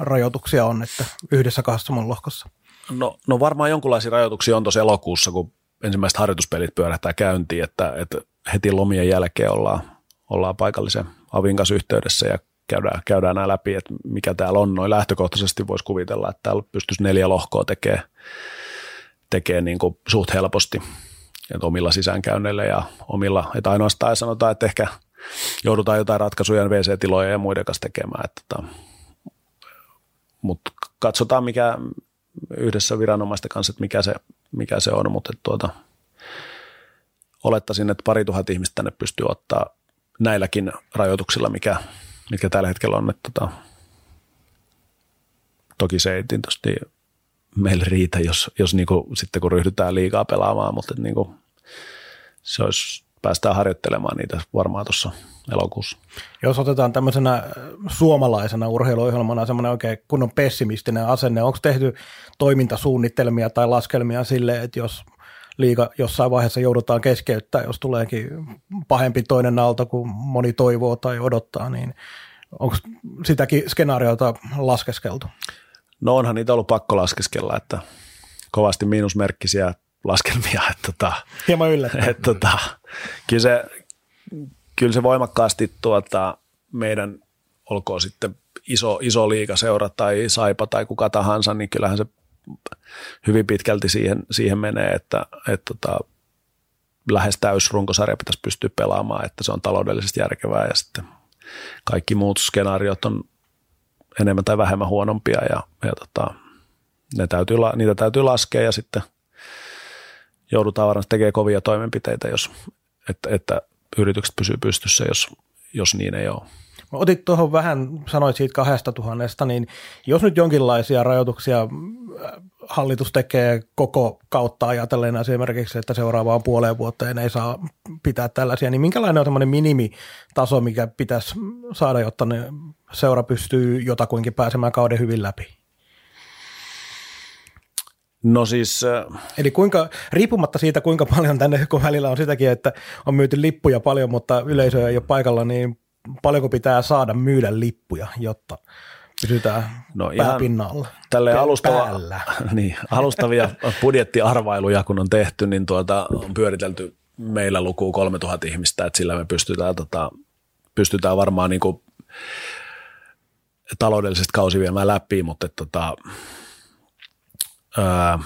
rajoituksia on, että yhdessä kahdessa lohkossa? No, no varmaan jonkinlaisia rajoituksia on tuossa elokuussa, kun ensimmäiset harjoituspelit pyörähtää käyntiin, että, että heti lomien jälkeen ollaan, ollaan paikallisen avin kanssa yhteydessä ja käydään, käydään nämä läpi, että mikä täällä on. Noin lähtökohtaisesti voisi kuvitella, että täällä pystyisi neljä lohkoa tekemään tekee niin kuin suht helposti että omilla sisäänkäynneillä ja omilla, että ainoastaan sanotaan, että ehkä joudutaan jotain ratkaisuja WC-tiloja ja muiden kanssa tekemään. Että, tota, mutta katsotaan mikä yhdessä viranomaisten kanssa, että mikä se, mikä se on, mutta tuota, olettaisin, että pari tuhat ihmistä tänne pystyy ottaa näilläkin rajoituksilla, mikä, mitkä tällä hetkellä on. Että tota, toki se ei tietysti meille riitä, jos, jos niinku, sitten kun ryhdytään liikaa pelaamaan, mutta niinku, se olisi, päästään harjoittelemaan niitä varmaan tuossa elokuussa. Jos otetaan tämmöisenä suomalaisena urheiluohjelmana semmoinen oikein kunnon pessimistinen asenne, onko tehty toimintasuunnitelmia tai laskelmia sille, että jos liiga jossain vaiheessa joudutaan keskeyttää, jos tuleekin pahempi toinen aalto kuin moni toivoo tai odottaa, niin onko sitäkin skenaariota laskeskeltu? No onhan niitä ollut pakko laskeskella, että kovasti miinusmerkkisiä laskelmia. Että tota, Hieman yllättävää. Että tota, kyllä, se, kyllä se voimakkaasti tuota, meidän, olkoon sitten iso, iso liikaseura tai saipa tai kuka tahansa, niin kyllähän se hyvin pitkälti siihen, siihen menee, että, että tota, lähes täysrunkosarja pitäisi pystyä pelaamaan, että se on taloudellisesti järkevää ja sitten kaikki muut skenaariot on enemmän tai vähemmän huonompia ja, ja tota, ne täytyy, niitä täytyy laskea ja sitten joudutaan varmasti tekemään kovia toimenpiteitä, jos, että, että yritykset pysyy pystyssä, jos, jos niin ei ole. Otit tuohon vähän, sanoit siitä kahdesta tuhannesta, niin jos nyt jonkinlaisia rajoituksia hallitus tekee koko kautta ajatellen esimerkiksi, että seuraavaan puoleen vuoteen ei saa pitää tällaisia, niin minkälainen on semmoinen minimitaso, mikä pitäisi saada, jotta ne seura pystyy jotakuinkin pääsemään kauden hyvin läpi? No siis... Äh... Eli kuinka, riippumatta siitä, kuinka paljon tänne, kun välillä on sitäkin, että on myyty lippuja paljon, mutta yleisö ei ole paikalla, niin paljonko pitää saada myydä lippuja, jotta pysytään no pääpinnalla. Tälle alustava, <laughs> niin, alustavia budjettiarvailuja, kun on tehty, niin tuota, on pyöritelty meillä luku 3000 ihmistä, että sillä me pystytään, tota, pystytään varmaan niin kuin taloudellisesti kausi viemään läpi, mutta tota, ää,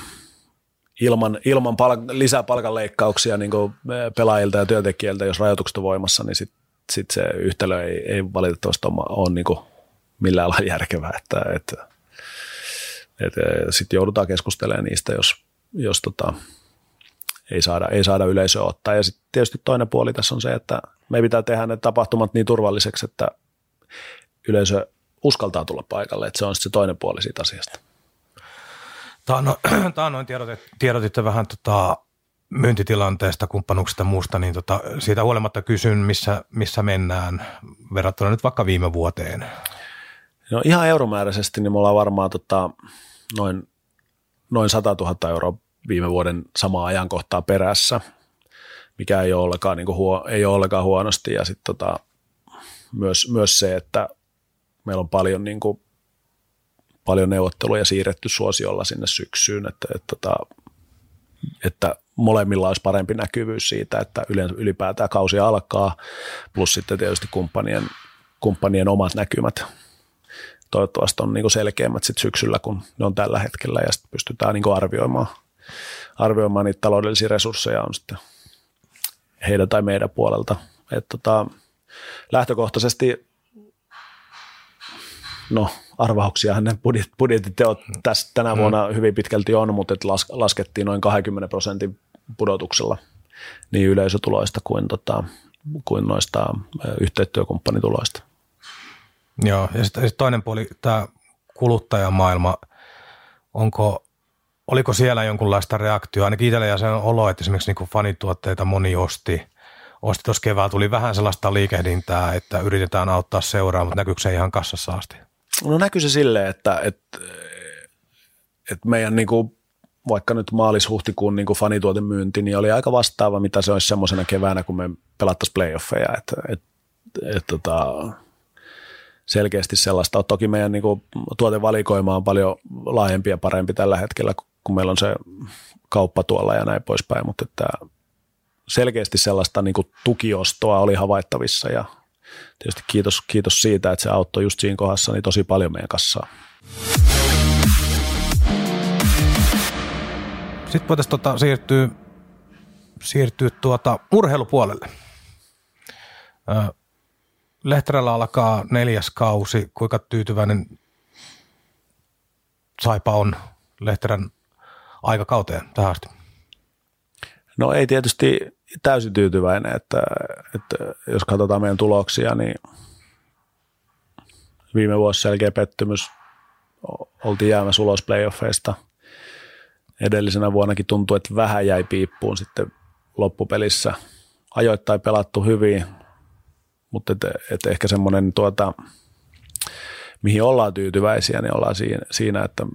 ilman, ilman palk- lisäpalkanleikkauksia niin pelaajilta ja työntekijöiltä, jos rajoitukset on voimassa, niin sitten sit se yhtälö ei, ei valitettavasti ole, ole niin millään lailla järkevää, että, että, että sitten joudutaan keskustelemaan niistä, jos, jos tota, ei, saada, ei saada yleisöä ottaa. Ja sitten tietysti toinen puoli tässä on se, että me pitää tehdä ne tapahtumat niin turvalliseksi, että yleisö uskaltaa tulla paikalle, että se on sitten se toinen puoli siitä asiasta. Tämä <clears throat> on noin tiedotit, tiedotitte vähän tota, myyntitilanteesta, kumppanuuksista ja muusta, niin tota, siitä huolimatta kysyn, missä, missä mennään verrattuna nyt vaikka viime vuoteen. No ihan euromääräisesti niin me ollaan varmaan tota, noin, noin 100 000 euroa viime vuoden samaa ajankohtaa perässä, mikä ei ole ollenkaan, niin huo, ei ole ollenkaan huonosti. Ja sitten tota, myös, myös se, että meillä on paljon, niin kuin, paljon neuvotteluja siirretty suosiolla sinne syksyyn, että, että, että, että molemmilla olisi parempi näkyvyys siitä, että ylipäätään kausi alkaa, plus sitten tietysti kumppanien, kumppanien omat näkymät toivottavasti on niin selkeämmät sit syksyllä, kun ne on tällä hetkellä ja sitten pystytään niin arvioimaan, arvioimaan niitä taloudellisia resursseja on sitten heidän tai meidän puolelta. Et tota, lähtökohtaisesti no arvauksia ne budjet, budjetiteot tässä tänä mm. vuonna hyvin pitkälti on, mutta et las, laskettiin noin 20 prosentin pudotuksella niin yleisötuloista kuin, tota, kuin noista yhteistyökumppanituloista. Joo, ja sitten sit toinen puoli, tämä kuluttajamaailma, onko, oliko siellä jonkunlaista reaktioa? Ainakin itsellä ja sen olo, että esimerkiksi niin fanituotteita moni osti, osti tuossa keväällä, tuli vähän sellaista liikehdintää, että yritetään auttaa seuraa, mutta näkyykö se ihan kassassa asti? No näkyy se silleen, että, että, että meidän niin kuin, vaikka nyt maalis-huhtikuun niin fanituotemyynti, niin oli aika vastaava, mitä se olisi semmoisena keväänä, kun me pelattaisiin playoffeja. Että, että, että, tota, selkeästi sellaista. Toki meidän niin kuin, tuotevalikoima on paljon laajempi ja parempi tällä hetkellä, kun meillä on se kauppa tuolla ja näin poispäin, mutta että selkeästi sellaista niin kuin tukiostoa oli havaittavissa ja tietysti kiitos, kiitos siitä, että se auttoi just siinä kohdassa niin tosi paljon meidän kassaa. Sitten voitaisiin tota siirtyä, siirtyä tuota urheilupuolelle. Lehterällä alkaa neljäs kausi. Kuinka tyytyväinen Saipa on Lehterän aikakauteen tähän asti? No ei tietysti täysin tyytyväinen, että, että jos katsotaan meidän tuloksia, niin viime vuosi selkeä pettymys. Oltiin jäämässä ulos playoffeista. Edellisenä vuonnakin tuntui, että vähän jäi piippuun sitten loppupelissä. Ajoittain pelattu hyvin, mutta et, et ehkä semmoinen tuota, mihin ollaan tyytyväisiä, niin ollaan siinä, siinä että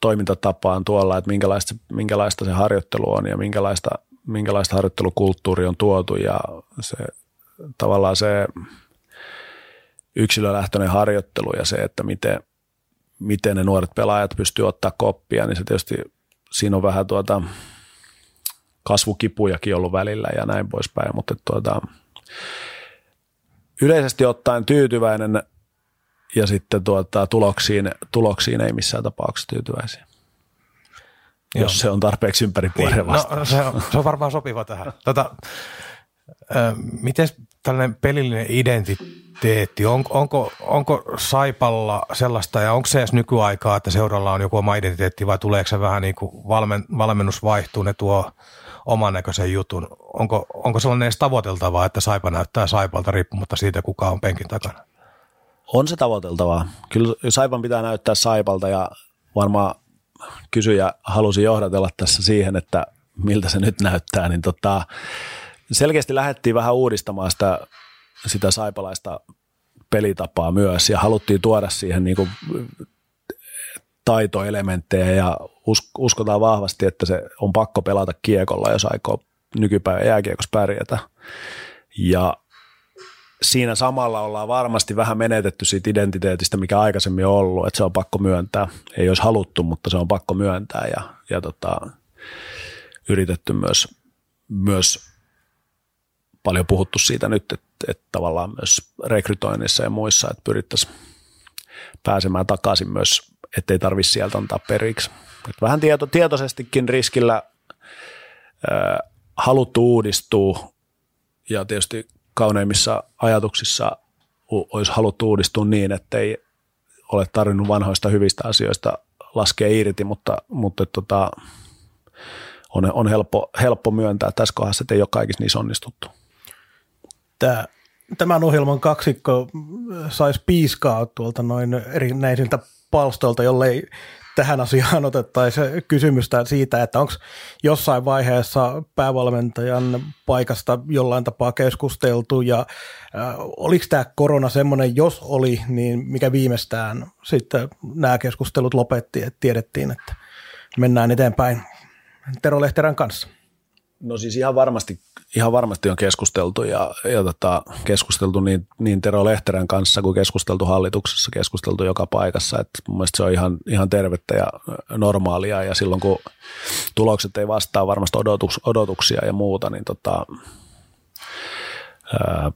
toimintatapa on tuolla, että minkälaista, minkälaista se harjoittelu on ja minkälaista, minkälaista harjoittelukulttuuri on tuotu ja se tavallaan se yksilölähtöinen harjoittelu ja se, että miten, miten ne nuoret pelaajat pystyy ottaa koppia, niin se tietysti siinä on vähän tuota kasvukipujakin ollut välillä ja näin poispäin, mutta tuota, yleisesti ottaen tyytyväinen ja sitten tuota, tuloksiin, tuloksiin ei missään tapauksessa tyytyväisiä. Joo. Jos se on tarpeeksi ympäri niin, no, se, on, se on varmaan sopiva tähän. Tota, äh, miten tällainen pelillinen identiteetti, on, onko, onko Saipalla sellaista ja onko se edes nykyaikaa, että seuralla on joku oma identiteetti vai tuleeko se vähän niin kuin valmen, valmennus vaihtuu, ne tuo oman näköisen jutun. Onko, onko sellainen edes tavoiteltavaa, että Saipa näyttää Saipalta riippumatta siitä, kuka on penkin takana? On se tavoiteltavaa. Kyllä Saipan pitää näyttää Saipalta ja varmaan kysyjä halusi johdatella tässä siihen, että miltä se nyt näyttää, niin tota, selkeästi lähdettiin vähän uudistamaan sitä, sitä saipalaista pelitapaa myös ja haluttiin tuoda siihen niin kuin taitoelementtejä ja uskotaan vahvasti, että se on pakko pelata kiekolla, jos aikoo nykypäivän jääkiekossa pärjätä. Ja siinä samalla ollaan varmasti vähän menetetty siitä identiteetistä, mikä aikaisemmin on ollut, että se on pakko myöntää. Ei olisi haluttu, mutta se on pakko myöntää ja, ja tota, yritetty myös, myös paljon puhuttu siitä nyt, että, että tavallaan myös rekrytoinnissa ja muissa, että pyrittäisiin pääsemään takaisin myös ettei tarvitse sieltä antaa periksi. Et vähän tieto, tietoisestikin riskillä ää, haluttu uudistua ja tietysti kauneimmissa ajatuksissa olisi haluttu uudistua niin, ettei ole tarvinnut vanhoista hyvistä asioista laskea irti, mutta, mutta tota, on, on helppo, helppo myöntää tässä kohdassa, että ei ole kaikissa niissä onnistuttu. Tämä, tämän ohjelman kaksikko saisi piiskaa tuolta noin erinäisiltä palstoilta, jollei tähän asiaan otettaisiin kysymystä siitä, että onko jossain vaiheessa päävalmentajan paikasta jollain tapaa keskusteltu ja äh, oliko tämä korona semmoinen, jos oli, niin mikä viimeistään sitten nämä keskustelut lopetti, että tiedettiin, että mennään eteenpäin Tero Lehterän kanssa. No siis ihan varmasti, ihan varmasti on keskusteltu ja, ja tota, keskusteltu niin, niin Tero Lehterän kanssa kuin keskusteltu hallituksessa, keskusteltu joka paikassa. Et mun mielestä se on ihan, ihan tervettä ja normaalia ja silloin kun tulokset ei vastaa varmasti odotus, odotuksia ja muuta, niin tota, ää,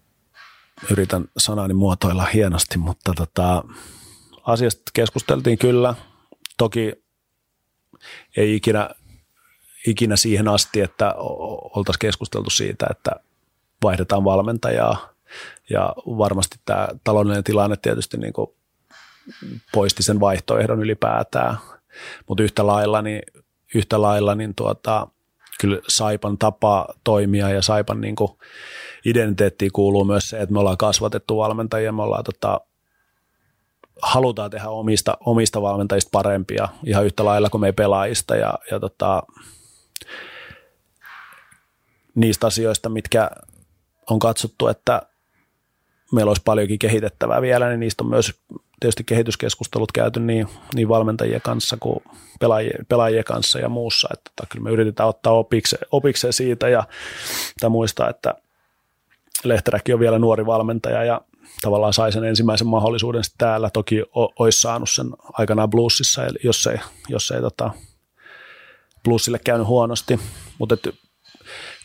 yritän sanani muotoilla hienosti, mutta tota, asiasta keskusteltiin kyllä. Toki ei ikinä ikinä siihen asti, että oltaisiin keskusteltu siitä, että vaihdetaan valmentajaa. Ja varmasti tämä taloudellinen tilanne tietysti niin kuin poisti sen vaihtoehdon ylipäätään. Mutta yhtä lailla, niin, yhtä lailla niin tuota, kyllä Saipan tapa toimia ja Saipan niin kuin identiteettiin kuuluu myös se, että me ollaan kasvatettu valmentajia, me ollaan tota, halutaan tehdä omista, omista valmentajista parempia ihan yhtä lailla kuin me pelaajista ja, ja tota, niistä asioista, mitkä on katsottu, että meillä olisi paljonkin kehitettävää vielä, niin niistä on myös tietysti kehityskeskustelut käyty niin, niin valmentajien kanssa kuin pelaajien, pelaajien kanssa ja muussa. Että, että kyllä me yritetään ottaa opikse, opikseen siitä ja muistaa, että Lehteräkin on vielä nuori valmentaja ja tavallaan sai sen ensimmäisen mahdollisuuden täällä. Toki olisi saanut sen aikanaan bluesissa, jos ei, jos ei tota, bluesille käynyt huonosti. Mutta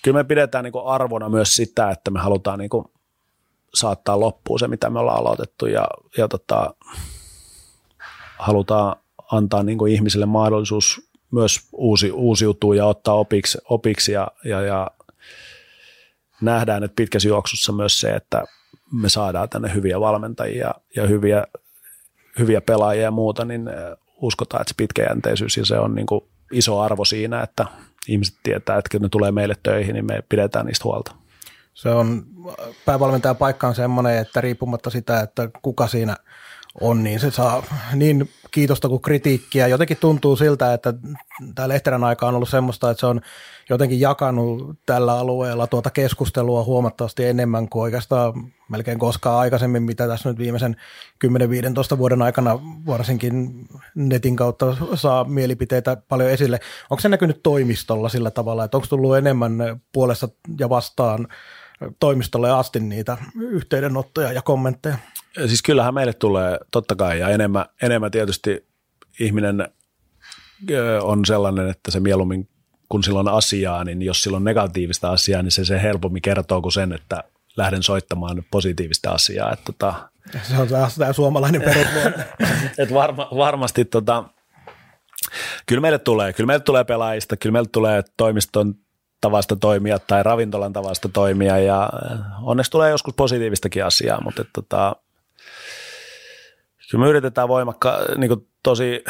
kyllä me pidetään niin arvona myös sitä, että me halutaan niin saattaa loppuun se, mitä me ollaan aloitettu ja, ja tota, halutaan antaa niin ihmisille mahdollisuus myös uusi, uusiutua ja ottaa opiksi, opiksi ja, ja, ja nähdään, että pitkässä juoksussa myös se, että me saadaan tänne hyviä valmentajia ja hyviä, hyviä pelaajia ja muuta, niin uskotaan, että se pitkäjänteisyys ja se on niin iso arvo siinä, että ihmiset tietää, että kun ne tulee meille töihin, niin me pidetään niistä huolta. Se on, päävalmentajan paikka on semmoinen, että riippumatta sitä, että kuka siinä on, niin se saa niin kiitosta kuin kritiikkiä. Jotenkin tuntuu siltä, että tämä Lehterän aika on ollut semmoista, että se on jotenkin jakanut tällä alueella tuota keskustelua huomattavasti enemmän kuin oikeastaan melkein koskaan aikaisemmin, mitä tässä nyt viimeisen 10-15 vuoden aikana varsinkin netin kautta saa mielipiteitä paljon esille. Onko se näkynyt toimistolla sillä tavalla, että onko tullut enemmän puolesta ja vastaan toimistolle asti niitä yhteydenottoja ja kommentteja? Siis kyllähän meille tulee totta kai ja enemmän, enemmän tietysti ihminen on sellainen, että se mieluummin kun silloin on asiaa, niin jos sillä on negatiivista asiaa, niin se, se helpommin kertoo kuin sen, että lähden soittamaan positiivista asiaa. Että tota, se on taas tämä suomalainen <laughs> et varma, varmasti tota, kyllä meille tulee, kyllä meille tulee pelaajista, kyllä meille tulee toimiston tavasta toimia tai ravintolan tavasta toimia. Ja onneksi tulee joskus positiivistakin asiaa, mutta et, tota, kyllä me yritetään voimakka, niin tosi,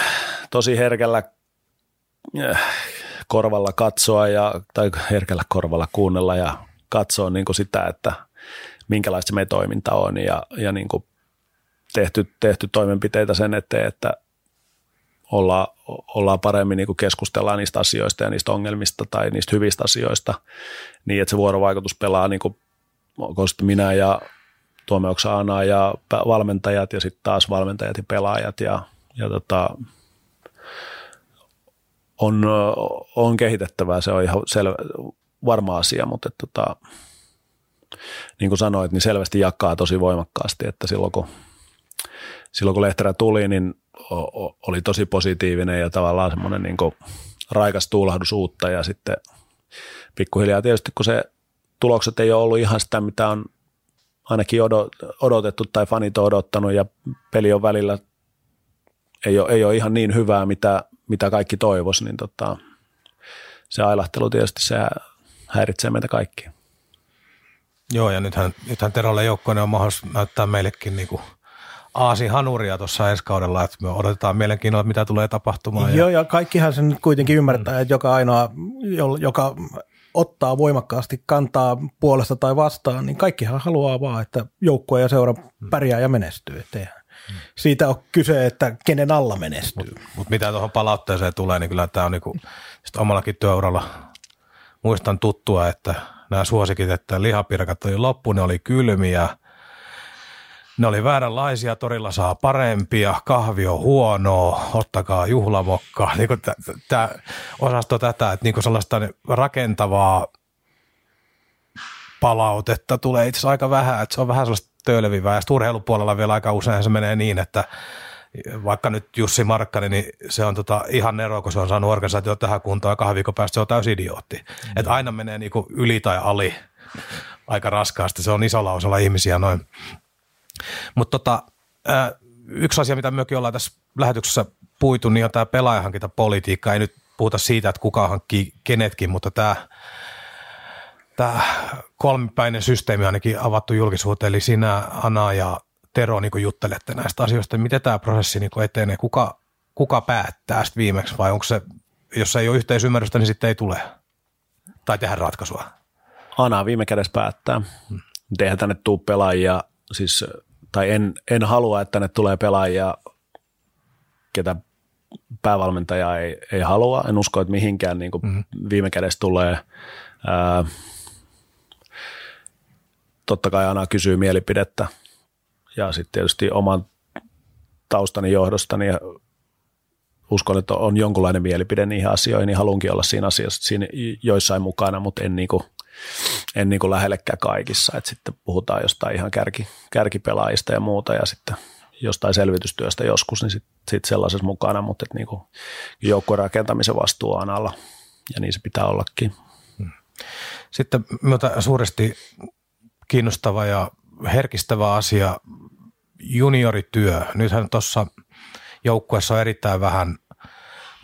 tosi herkällä äh, korvalla katsoa ja, tai herkällä korvalla kuunnella ja katsoa niin kuin sitä, että minkälaista se meidän toiminta on ja, ja niin kuin tehty, tehty toimenpiteitä sen eteen, että olla, ollaan paremmin niin keskustellaan niistä asioista ja niistä ongelmista tai niistä hyvistä asioista niin, että se vuorovaikutus pelaa niin kuin, minä ja Tuomme Oksana ja valmentajat ja sitten taas valmentajat ja pelaajat ja, ja tota, on, on kehitettävää, se on ihan selvä, varma asia, mutta että, tota, niin kuin sanoit, niin selvästi jakaa tosi voimakkaasti, että silloin kun, silloin kun Lehterä tuli, niin oli tosi positiivinen ja tavallaan semmoinen niin raikas tuulahdus uutta ja sitten pikkuhiljaa tietysti kun se tulokset ei ole ollut ihan sitä, mitä on ainakin odotettu tai fanit on odottanut ja peli on välillä ei ole, ei ole ihan niin hyvää, mitä, mitä kaikki toivois, niin tota, se ailahtelu tietysti se häiritsee meitä kaikkia. Joo, ja nythän, nythän Terolle joukkoinen on mahdollisuus näyttää meillekin niin kuin Aasi Hanuria tuossa ensi kaudella, että me odotetaan mielenkiinnolla, mitä tulee tapahtumaan. Joo, ja, ja kaikkihan sen nyt kuitenkin ymmärtää, että joka ainoa, joka ottaa voimakkaasti kantaa puolesta tai vastaan, niin kaikkihan haluaa vaan, että joukkue ja seura pärjää ja menestyy. Että siitä on kyse, että kenen alla menestyy. Mutta mitä tuohon palautteeseen tulee, niin kyllä tämä on niinku, omallakin työuralla muistan tuttua, että nämä suosikit, että lihapirkat oli loppu, ne oli kylmiä, ne oli vääränlaisia, torilla saa parempia, kahvi on huonoa, ottakaa juhlavokka. Niin tämä osasto tätä, että niin sellaista rakentavaa palautetta tulee itse asiassa aika vähän, että se on vähän sellaista töölevivää. Ja urheilupuolella vielä aika usein se menee niin, että vaikka nyt Jussi Markkani, niin se on tota ihan nero, kun se on saanut organisaatio tähän kuntoon ja kahden viikon päästä se on täysin idiootti. Mm. Että aina menee niinku yli tai ali aika raskaasti. Se on isolla osalla ihmisiä noin. Mutta tota, yksi asia, mitä myöskin ollaan tässä lähetyksessä puitu, niin on tämä pelaajahankintapolitiikka. Ei nyt puhuta siitä, että kuka hankkii kenetkin, mutta tämä tämä kolmipäinen systeemi ainakin avattu julkisuuteen, eli sinä, Ana ja Tero niin juttelette näistä asioista, miten tämä prosessi niin etenee, kuka, kuka päättää sitten viimeksi vai onko se, jos ei ole yhteisymmärrystä, niin sitten ei tule tai tehdä ratkaisua? Ana viime kädessä päättää. Hmm. Eihän tänne tuu pelaajia, siis, tai en, en halua, että tänne tulee pelaajia, ketä päävalmentaja ei, ei halua. En usko, että mihinkään niin kuin mm-hmm. viime kädessä tulee. Ää, totta kai aina kysyy mielipidettä ja sitten tietysti oman taustani johdosta niin uskon, että on jonkunlainen mielipide niihin asioihin, niin haluankin olla siinä asiassa siinä joissain mukana, mutta en, niinku, en niinku lähellekään kaikissa. Et sitten puhutaan jostain ihan kärki, kärkipelaajista ja muuta ja sitten jostain selvitystyöstä joskus, niin sitten sit sellaisessa mukana, mutta et niinku joukkueen rakentamisen vastuu on alla ja niin se pitää ollakin. Sitten myötä suuresti kiinnostava ja herkistävä asia juniorityö. Nythän tuossa joukkueessa on erittäin vähän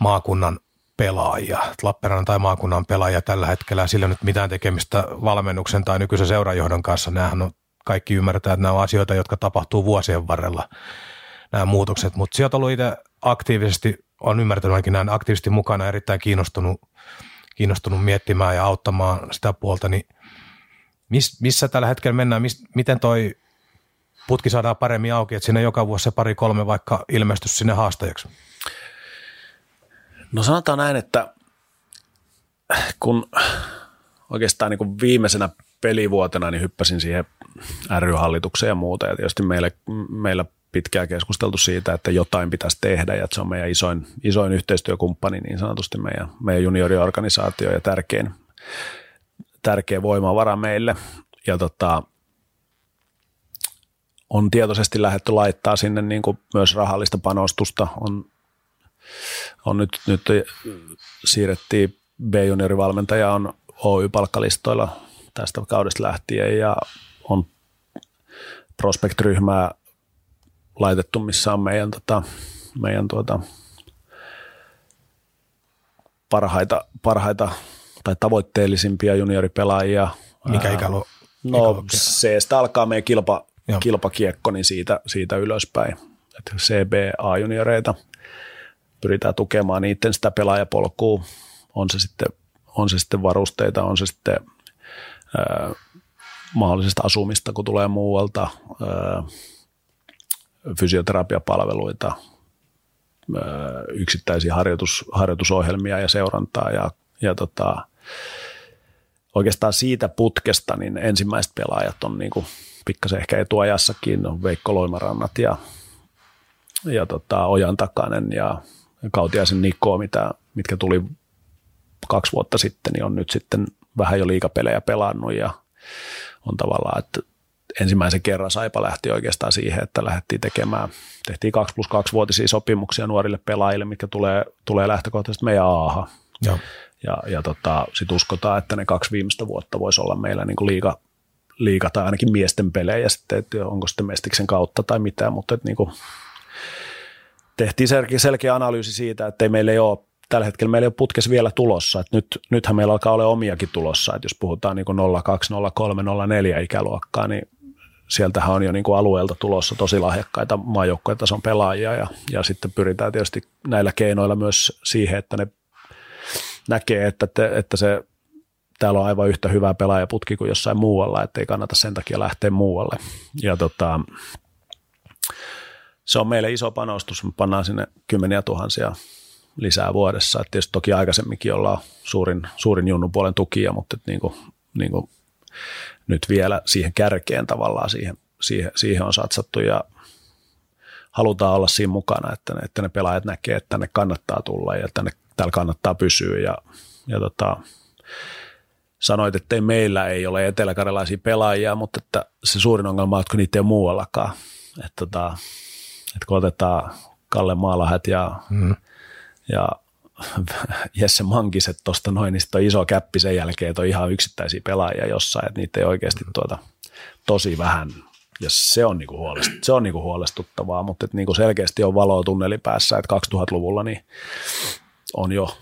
maakunnan pelaajia, Lappeenrannan tai maakunnan pelaajia tällä hetkellä, sillä nyt mitään tekemistä valmennuksen tai nykyisen seurajohdon kanssa. Nämähän on, kaikki ymmärtää, että nämä on asioita, jotka tapahtuu vuosien varrella, nämä muutokset, mutta sieltä on ollut itse aktiivisesti, on ymmärtänyt ainakin näin aktiivisesti mukana, erittäin kiinnostunut, kiinnostunut miettimään ja auttamaan sitä puolta, niin miss, missä tällä hetkellä mennään, miss, miten toi putki saadaan paremmin auki, että sinne joka vuosi se pari-kolme vaikka ilmestys sinne haastajaksi? No sanotaan näin, että kun oikeastaan niin kuin viimeisenä pelivuotena niin hyppäsin siihen ry-hallitukseen ja muuta. Ja tietysti meillä, meillä pitkään keskusteltu siitä, että jotain pitäisi tehdä ja että se on meidän isoin, isoin yhteistyökumppani niin sanotusti meidän, meidän junioriorganisaatio ja tärkein, tärkeä voimavara meille. Ja tota, on tietoisesti lähdetty laittaa sinne niin kuin myös rahallista panostusta. On, on nyt, nyt siirrettiin B-juniorivalmentaja on Oy-palkkalistoilla tästä kaudesta lähtien ja on Prospect-ryhmää laitettu, missä on meidän, tota, meidän tuota, parhaita, parhaita tai tavoitteellisimpia junioripelaajia. Mikä ikäluo? No se alkaa meidän kilpa, Joo. kilpakiekko, niin siitä, siitä ylöspäin. Et CBA-junioreita pyritään tukemaan niiden sitä pelaajapolkua, on se sitten, on se sitten varusteita, on se sitten ää, mahdollisesta asumista, kun tulee muualta, ää, fysioterapiapalveluita, ää, yksittäisiä harjoitus, harjoitusohjelmia ja seurantaa ja, ja tota, oikeastaan siitä putkesta niin ensimmäiset pelaajat on niin kuin pikkasen ehkä etuajassakin, on Veikko Loimarannat ja, ja tota, Ojan Takanen ja Kautiaisen Niko, mitä, mitkä tuli kaksi vuotta sitten, niin on nyt sitten vähän jo liikapelejä pelannut ja on tavallaan, että ensimmäisen kerran Saipa lähti oikeastaan siihen, että lähdettiin tekemään, tehtiin 2 plus 2 vuotisia sopimuksia nuorille pelaajille, mitkä tulee, tulee lähtökohtaisesti meidän aaha. Ja, ja, ja tota, sitten uskotaan, että ne kaksi viimeistä vuotta voisi olla meillä niin kuin liiga, liiga tai ainakin miesten pelejä sitten, että onko sitten Mestiksen kautta tai mitä, mutta että niin kuin tehtiin selkeä, analyysi siitä, että ei meillä ei ole tällä hetkellä meillä ei ole putkes vielä tulossa. Että nyt, nythän meillä alkaa olla omiakin tulossa, että jos puhutaan niin 02, 03, 04 ikäluokkaa, niin sieltähän on jo niin kuin alueelta tulossa tosi lahjakkaita maajoukkojen tason pelaajia ja, ja sitten pyritään tietysti näillä keinoilla myös siihen, että ne näkee, että, te, että se täällä on aivan yhtä hyvä pelaajaputki kuin jossain muualla, että ei kannata sen takia lähteä muualle. Ja tota, se on meille iso panostus, me pannaan sinne kymmeniä tuhansia lisää vuodessa. Et tietysti toki aikaisemminkin ollaan suurin, suurin junnun puolen tukia, mutta et niin kuin, niin kuin nyt vielä siihen kärkeen tavallaan siihen, siihen, siihen on satsattu ja halutaan olla siinä mukana, että ne, että ne pelaajat näkee, että tänne kannattaa tulla ja tänne, täällä kannattaa pysyä ja, ja tota, sanoit, että ei meillä ei ole eteläkarjalaisia pelaajia, mutta että se suurin ongelma on, että niitä ei ole muuallakaan. Että, tota, että kun otetaan Kalle Maalahet ja, mm. ja <laughs> Jesse Mankiset tuosta noin, niin on iso käppi sen jälkeen, että on ihan yksittäisiä pelaajia jossain, että niitä ei oikeasti tuota, tosi vähän. Ja se on, niinku huolest, se on niinku huolestuttavaa, mutta että niinku selkeästi on valoa tunneli päässä, että 2000-luvulla niin on jo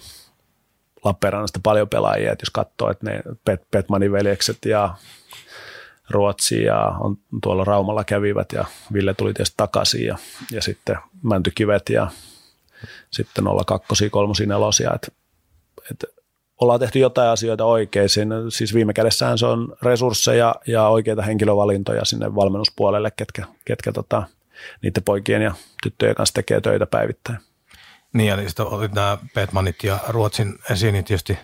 Lappeenrannasta paljon pelaajia, että jos katsoo, että ne Pet, Petmanin veljekset ja Ruotsi ja on tuolla Raumalla kävivät ja Ville tuli tietysti takaisin ja, ja sitten Mäntykivet ja sitten olla kakkosia, kolmosia, nelosia, että, että ollaan tehty jotain asioita oikein. Siis viime kädessään se on resursseja ja oikeita henkilövalintoja sinne valmennuspuolelle, ketkä, ketkä tota, niiden poikien ja tyttöjen kanssa tekee töitä päivittäin. Niin, ja sitten olit nämä Petmanit ja Ruotsin esiin, niin tietysti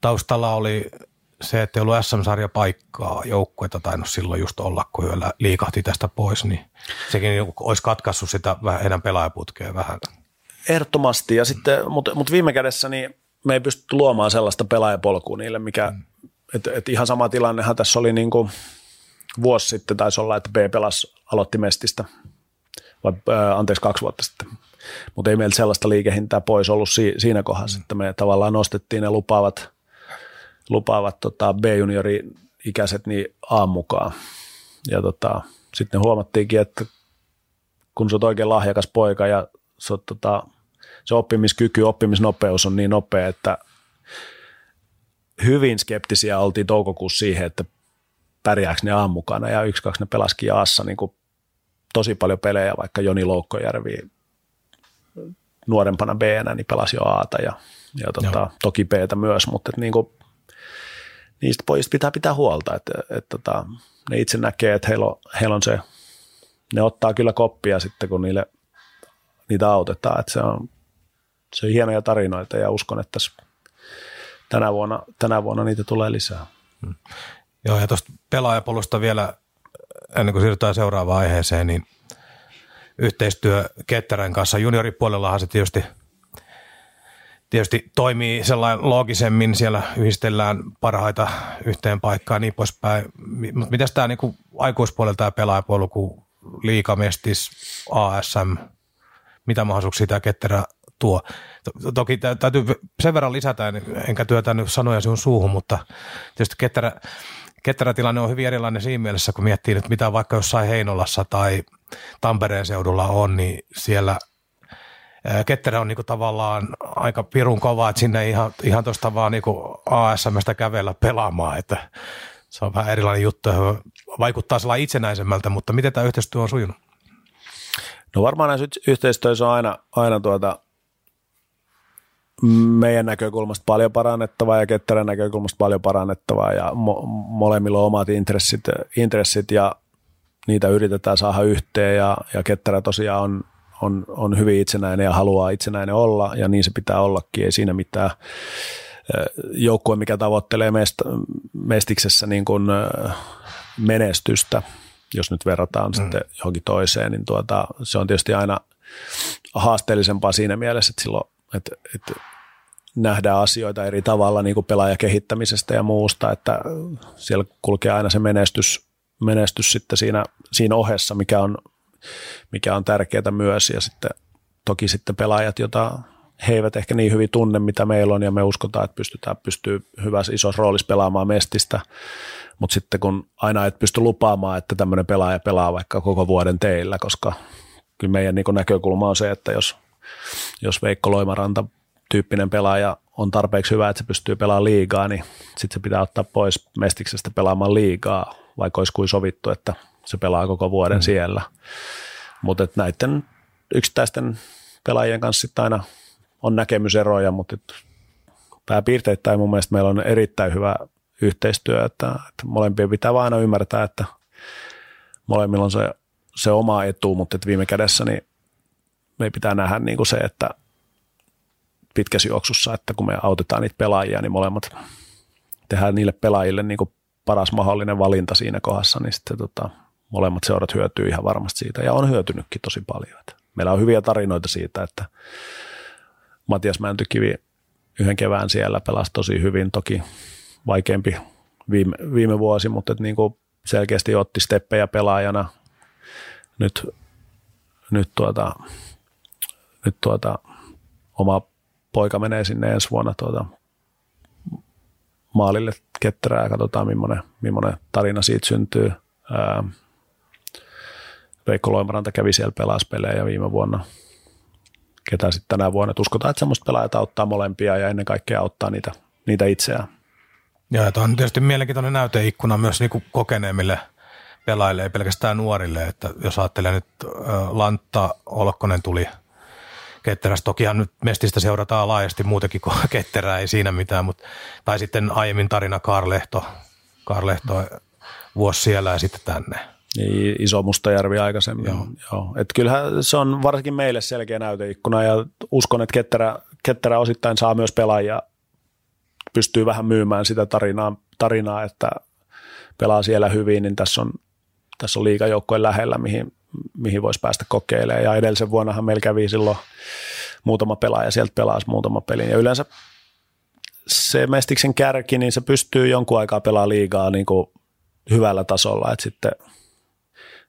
taustalla oli se, että ei ollut SM-sarja paikkaa, joukkuetta tainnut silloin just olla, kun yöllä liikahti tästä pois, niin sekin olisi katkaissut sitä heidän pelaajaputkeen vähän. Ehdottomasti, ja sitten, mutta, mutta viime kädessä niin me ei pysty luomaan sellaista pelaajapolkua niille, mikä, mm. että et ihan sama tilannehan tässä oli niin kuin vuosi sitten taisi olla, että B pelas aloitti Mestistä, vai äh, anteeksi kaksi vuotta sitten. Mutta ei meillä sellaista liikehintää pois ollut si- siinä kohdassa, että me tavallaan nostettiin ne lupaavat, lupaavat tota B-juniori-ikäiset niin A mukaan. Ja tota, sitten huomattiinkin, että kun sä oot oikein lahjakas poika ja sä oot, tota, se oppimiskyky, oppimisnopeus on niin nopea, että hyvin skeptisiä oltiin toukokuussa siihen, että pärjääkö ne A mukana. Ja yksi, kaksi ne pelasikin Aassa niin kuin tosi paljon pelejä, vaikka Joni Loukkojärvi nuorempana b niin pelasi jo Aata ja, ja tota, toki b myös, mutta et niinku, niistä pojista pitää pitää huolta, että et, tota, ne itse näkee, että heillä on, heillä on se, ne ottaa kyllä koppia sitten, kun niille, niitä autetaan, että se on, se on hienoja tarinoita ja uskon, että tänä vuonna, tänä vuonna niitä tulee lisää. Hmm. Joo, ja tuosta pelaajapolusta vielä, ennen kuin siirrytään seuraavaan aiheeseen, niin yhteistyö Ketterän kanssa. Junioripuolellahan se tietysti, tietysti toimii sellainen loogisemmin, siellä yhdistellään parhaita yhteen paikkaan niin poispäin. Mutta miten tämä niinku aikuispuolella tämä pelaajapuolella, kun liikamestis, ASM, mitä mahdollisuuksia tämä Ketterä tuo? Toki täytyy sen verran lisätä, enkä työtä nyt sanoja sinun suuhun, mutta tietysti Ketterä, Ketterä tilanne on hyvin erilainen siinä mielessä, kun miettii nyt mitä vaikka jossain Heinolassa tai Tampereen seudulla on, niin siellä Ketterä on niinku tavallaan aika pirun kova, että sinne ihan, ihan tuosta vaan niinku ASMstä kävellä pelaamaan, että se on vähän erilainen juttu vaikuttaa sellainen itsenäisemmältä, mutta miten tämä yhteistyö on sujunut? No varmaan näissä yhteistyössä on aina, aina tuota, meidän näkökulmasta paljon parannettavaa ja Ketterän näkökulmasta paljon parannettavaa ja mo- molemmilla on omat intressit, intressit ja niitä yritetään saada yhteen ja, ja Ketterä tosiaan on, on, on hyvin itsenäinen ja haluaa itsenäinen olla ja niin se pitää ollakin, ei siinä mitään joukkue, mikä tavoittelee mest, mestiksessä niin kuin menestystä, jos nyt verrataan mm. sitten johonkin toiseen, niin tuota, se on tietysti aina haasteellisempaa siinä mielessä, että silloin, että, että nähdään asioita eri tavalla niin kuin pelaajakehittämisestä ja muusta, että siellä kulkee aina se menestys, menestys sitten siinä, siinä ohessa, mikä on, mikä on tärkeää myös. Ja sitten toki sitten pelaajat, jota he eivät ehkä niin hyvin tunne, mitä meillä on. Ja me uskotaan, että pystytään pystyy hyvässä isossa roolissa pelaamaan mestistä, mutta sitten kun aina et pysty lupaamaan, että tämmöinen pelaaja pelaa vaikka koko vuoden teillä, koska kyllä meidän niin näkökulma on se, että jos, jos Veikko Loimaranta tyyppinen pelaaja on tarpeeksi hyvä, että se pystyy pelaamaan liigaa, niin sitten se pitää ottaa pois mestiksestä pelaamaan liigaa, vaikka olisi kuin sovittu, että se pelaa koko vuoden mm. siellä. Mutta näiden yksittäisten pelaajien kanssa aina on näkemyseroja, mutta pääpiirteittäin mun mielestä meillä on erittäin hyvä yhteistyö, että, että molempien pitää vain aina ymmärtää, että molemmilla on se se oma etu, mutta että viime kädessä niin me pitää nähdä niin kuin se, että pitkässä juoksussa, että kun me autetaan niitä pelaajia, niin molemmat tehdään niille pelaajille niin kuin paras mahdollinen valinta siinä kohdassa, niin sitten tota, molemmat seurat hyötyy ihan varmasti siitä ja on hyötynytkin tosi paljon. Meillä on hyviä tarinoita siitä, että Matias Mäntykivi yhden kevään siellä pelasi tosi hyvin, toki vaikeampi viime, viime vuosi, mutta että niin kuin selkeästi otti steppejä pelaajana. Nyt, nyt, tuota, nyt tuota, oma poika menee sinne ensi vuonna tuota, maalille ketterää ja katsotaan, millainen, millainen tarina siitä syntyy. Ää, Veikko Loimaranta kävi siellä pelaspelejä viime vuonna. Ketä sitten tänä vuonna. Et uskotaan, että semmoista pelaajat auttaa molempia ja ennen kaikkea auttaa niitä, niitä itseään. Ja tämä on tietysti mielenkiintoinen näyteikkuna myös niin kuin kokeneemmille pelaajille, ei pelkästään nuorille. Että jos ajattelee nyt Lantta Olkkonen tuli Ketterästä, tokihan nyt Mestistä seurataan laajasti muutenkin kuin <laughs> Ketterää, ei siinä mitään, mutta, tai sitten aiemmin tarina Karlehto, Karlehto vuosi siellä ja sitten tänne. Niin, iso Mustajärvi aikaisemmin. Joo. Joo. Et kyllähän se on varsinkin meille selkeä näyteikkuna ja uskon, että Ketterä, Ketterä osittain saa myös pelaajia pystyy vähän myymään sitä tarinaa, tarinaa että pelaa siellä hyvin, niin tässä on, tässä on liikajoukkojen lähellä, mihin, mihin voisi päästä kokeilemaan. Ja edellisen vuonnahan meillä kävi silloin muutama pelaaja sieltä pelasi muutama pelin. Ja yleensä se Mestiksen kärki, niin se pystyy jonkun aikaa pelaamaan liigaa niin kuin hyvällä tasolla, että sitten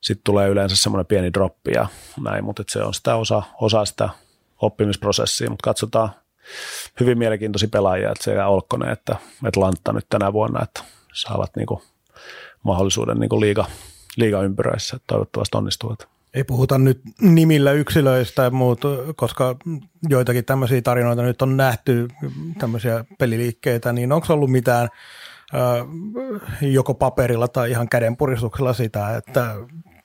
sitten tulee yleensä semmoinen pieni droppi ja näin, mutta se on sitä osa, osa sitä oppimisprosessia, mutta katsotaan, hyvin mielenkiintoisia pelaajia, että sekä Olkkonen että, että Lantta nyt tänä vuonna, että saavat niinku mahdollisuuden niinku liiga, liigaympyröissä, että toivottavasti onnistuvat. Ei puhuta nyt nimillä yksilöistä ja muut, koska joitakin tämmöisiä tarinoita nyt on nähty, tämmöisiä peliliikkeitä, niin onko ollut mitään joko paperilla tai ihan kädenpuristuksella sitä, että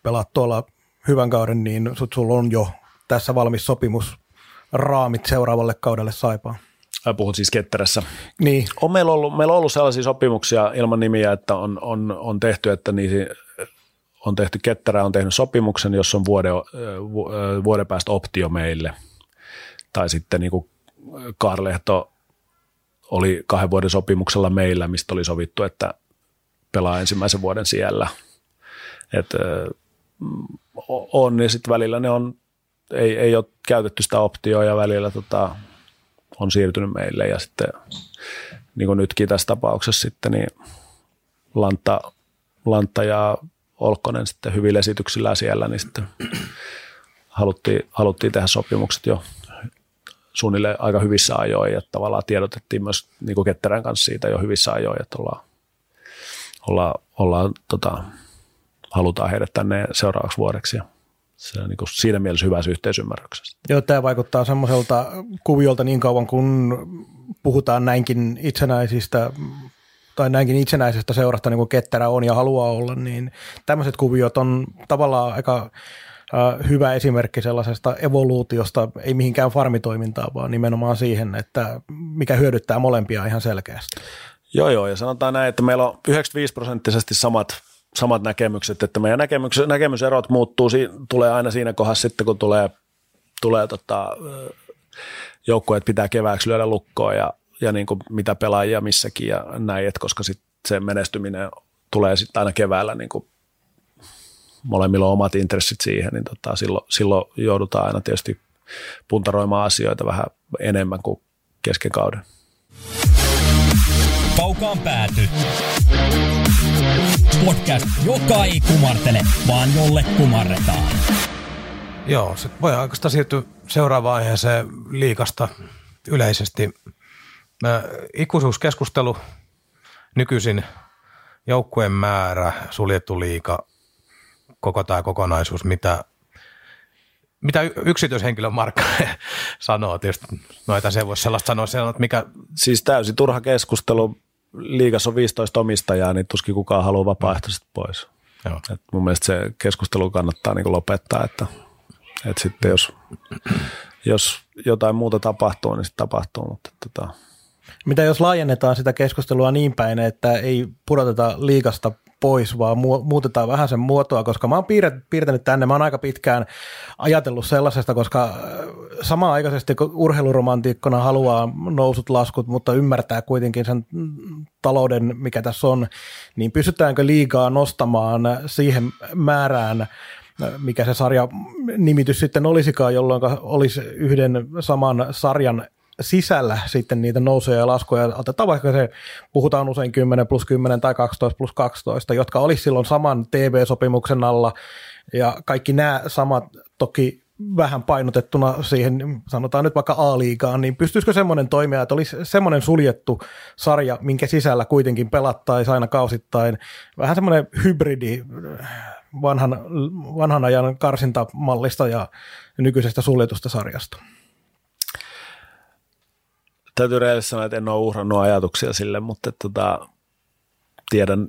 pelaat tuolla hyvän kauden, niin sut sulla on jo tässä valmis sopimus raamit seuraavalle kaudelle Saipaan. Puhut siis Ketterässä. Niin. On meillä, ollut, meillä on ollut sellaisia sopimuksia ilman nimiä, että on, on, on tehty, että niihin on tehty Ketterä on tehnyt sopimuksen, jos on vuoden, vuoden päästä optio meille. Tai sitten niin kuin Karlehto oli kahden vuoden sopimuksella meillä, mistä oli sovittu, että pelaa ensimmäisen vuoden siellä. Et, on, ja sitten välillä ne on ei, ei ole käytetty sitä optioa ja välillä tota, on siirtynyt meille ja sitten niin kuin nytkin tässä tapauksessa sitten niin Lantta, Lantta ja Olkkonen sitten hyvillä esityksillä siellä, niin sitten haluttiin, haluttiin tehdä sopimukset jo suunnilleen aika hyvissä ajoin ja tavallaan tiedotettiin myös niin kuin Ketterän kanssa siitä jo hyvissä ajoin, että ollaan, ollaan, ollaan tota, halutaan heidät tänne seuraavaksi vuodeksi. Ja se on niin kuin siinä mielessä hyvässä yhteisymmärryksessä. Joo, tämä vaikuttaa semmoiselta kuviolta niin kauan, kun puhutaan näinkin itsenäisistä tai näinkin itsenäisestä seurasta, niin kuin Ketterä on ja haluaa olla, niin tämmöiset kuviot on tavallaan aika hyvä esimerkki sellaisesta evoluutiosta, ei mihinkään farmitoimintaan, vaan nimenomaan siihen, että mikä hyödyttää molempia ihan selkeästi. Joo, joo, ja sanotaan näin, että meillä on 95 prosenttisesti samat samat näkemykset, että meidän näkemys, näkemyserot muuttuu, tulee aina siinä kohdassa sitten, kun tulee, tulee tota, joukkueet pitää kevääksi lyödä lukkoon ja, ja niin kuin mitä pelaajia missäkin ja näin, että koska sit se menestyminen tulee sitten aina keväällä niin kuin molemmilla on omat intressit siihen, niin tota, silloin, silloin joudutaan aina tietysti puntaroimaan asioita vähän enemmän kuin kesken kauden. Kaukaan pääty. Podcast, joka ei kumartele, vaan jolle kumarretaan. Joo, se voi oikeastaan siirtyä seuraavaan aiheeseen liikasta yleisesti. Ikuisuuskeskustelu nykyisin joukkueen määrä, suljettu liika, koko tämä kokonaisuus, mitä, mitä yksityishenkilö Markka <laughs> sanoo, tietysti noita se voisi sellaista sanoa, että mikä... Siis täysin turha keskustelu, liigassa on 15 omistajaa, niin tuskin kukaan haluaa vapaaehtoisesti pois. Joo. Et mun mielestä se keskustelu kannattaa niin lopettaa, että, että sitten jos, jos jotain muuta tapahtuu, niin sitten tapahtuu. Mutta, tota. Mitä jos laajennetaan sitä keskustelua niin päin, että ei pudoteta liikasta pois, vaan muutetaan vähän sen muotoa, koska mä oon piirtänyt tänne, mä oon aika pitkään ajatellut sellaisesta, koska samaan aikaisesti kun urheiluromantiikkona haluaa nousut laskut, mutta ymmärtää kuitenkin sen talouden, mikä tässä on, niin pystytäänkö liigaa nostamaan siihen määrään, mikä se sarja nimitys sitten olisikaan, jolloin olisi yhden saman sarjan sisällä sitten niitä nousuja ja laskuja. Otetaan vaikka se, puhutaan usein 10 plus 10 tai 12 plus 12, jotka olisi silloin saman TV-sopimuksen alla ja kaikki nämä samat toki vähän painotettuna siihen, sanotaan nyt vaikka A-liigaan, niin pystyisikö semmoinen toimia, että olisi semmoinen suljettu sarja, minkä sisällä kuitenkin pelattaisiin aina kausittain, vähän semmoinen hybridi vanhan, vanhan ajan karsintamallista ja nykyisestä suljetusta sarjasta? Täytyy rehellisesti sanoa, että en ole uhrannut ajatuksia sille, mutta tota, tiedän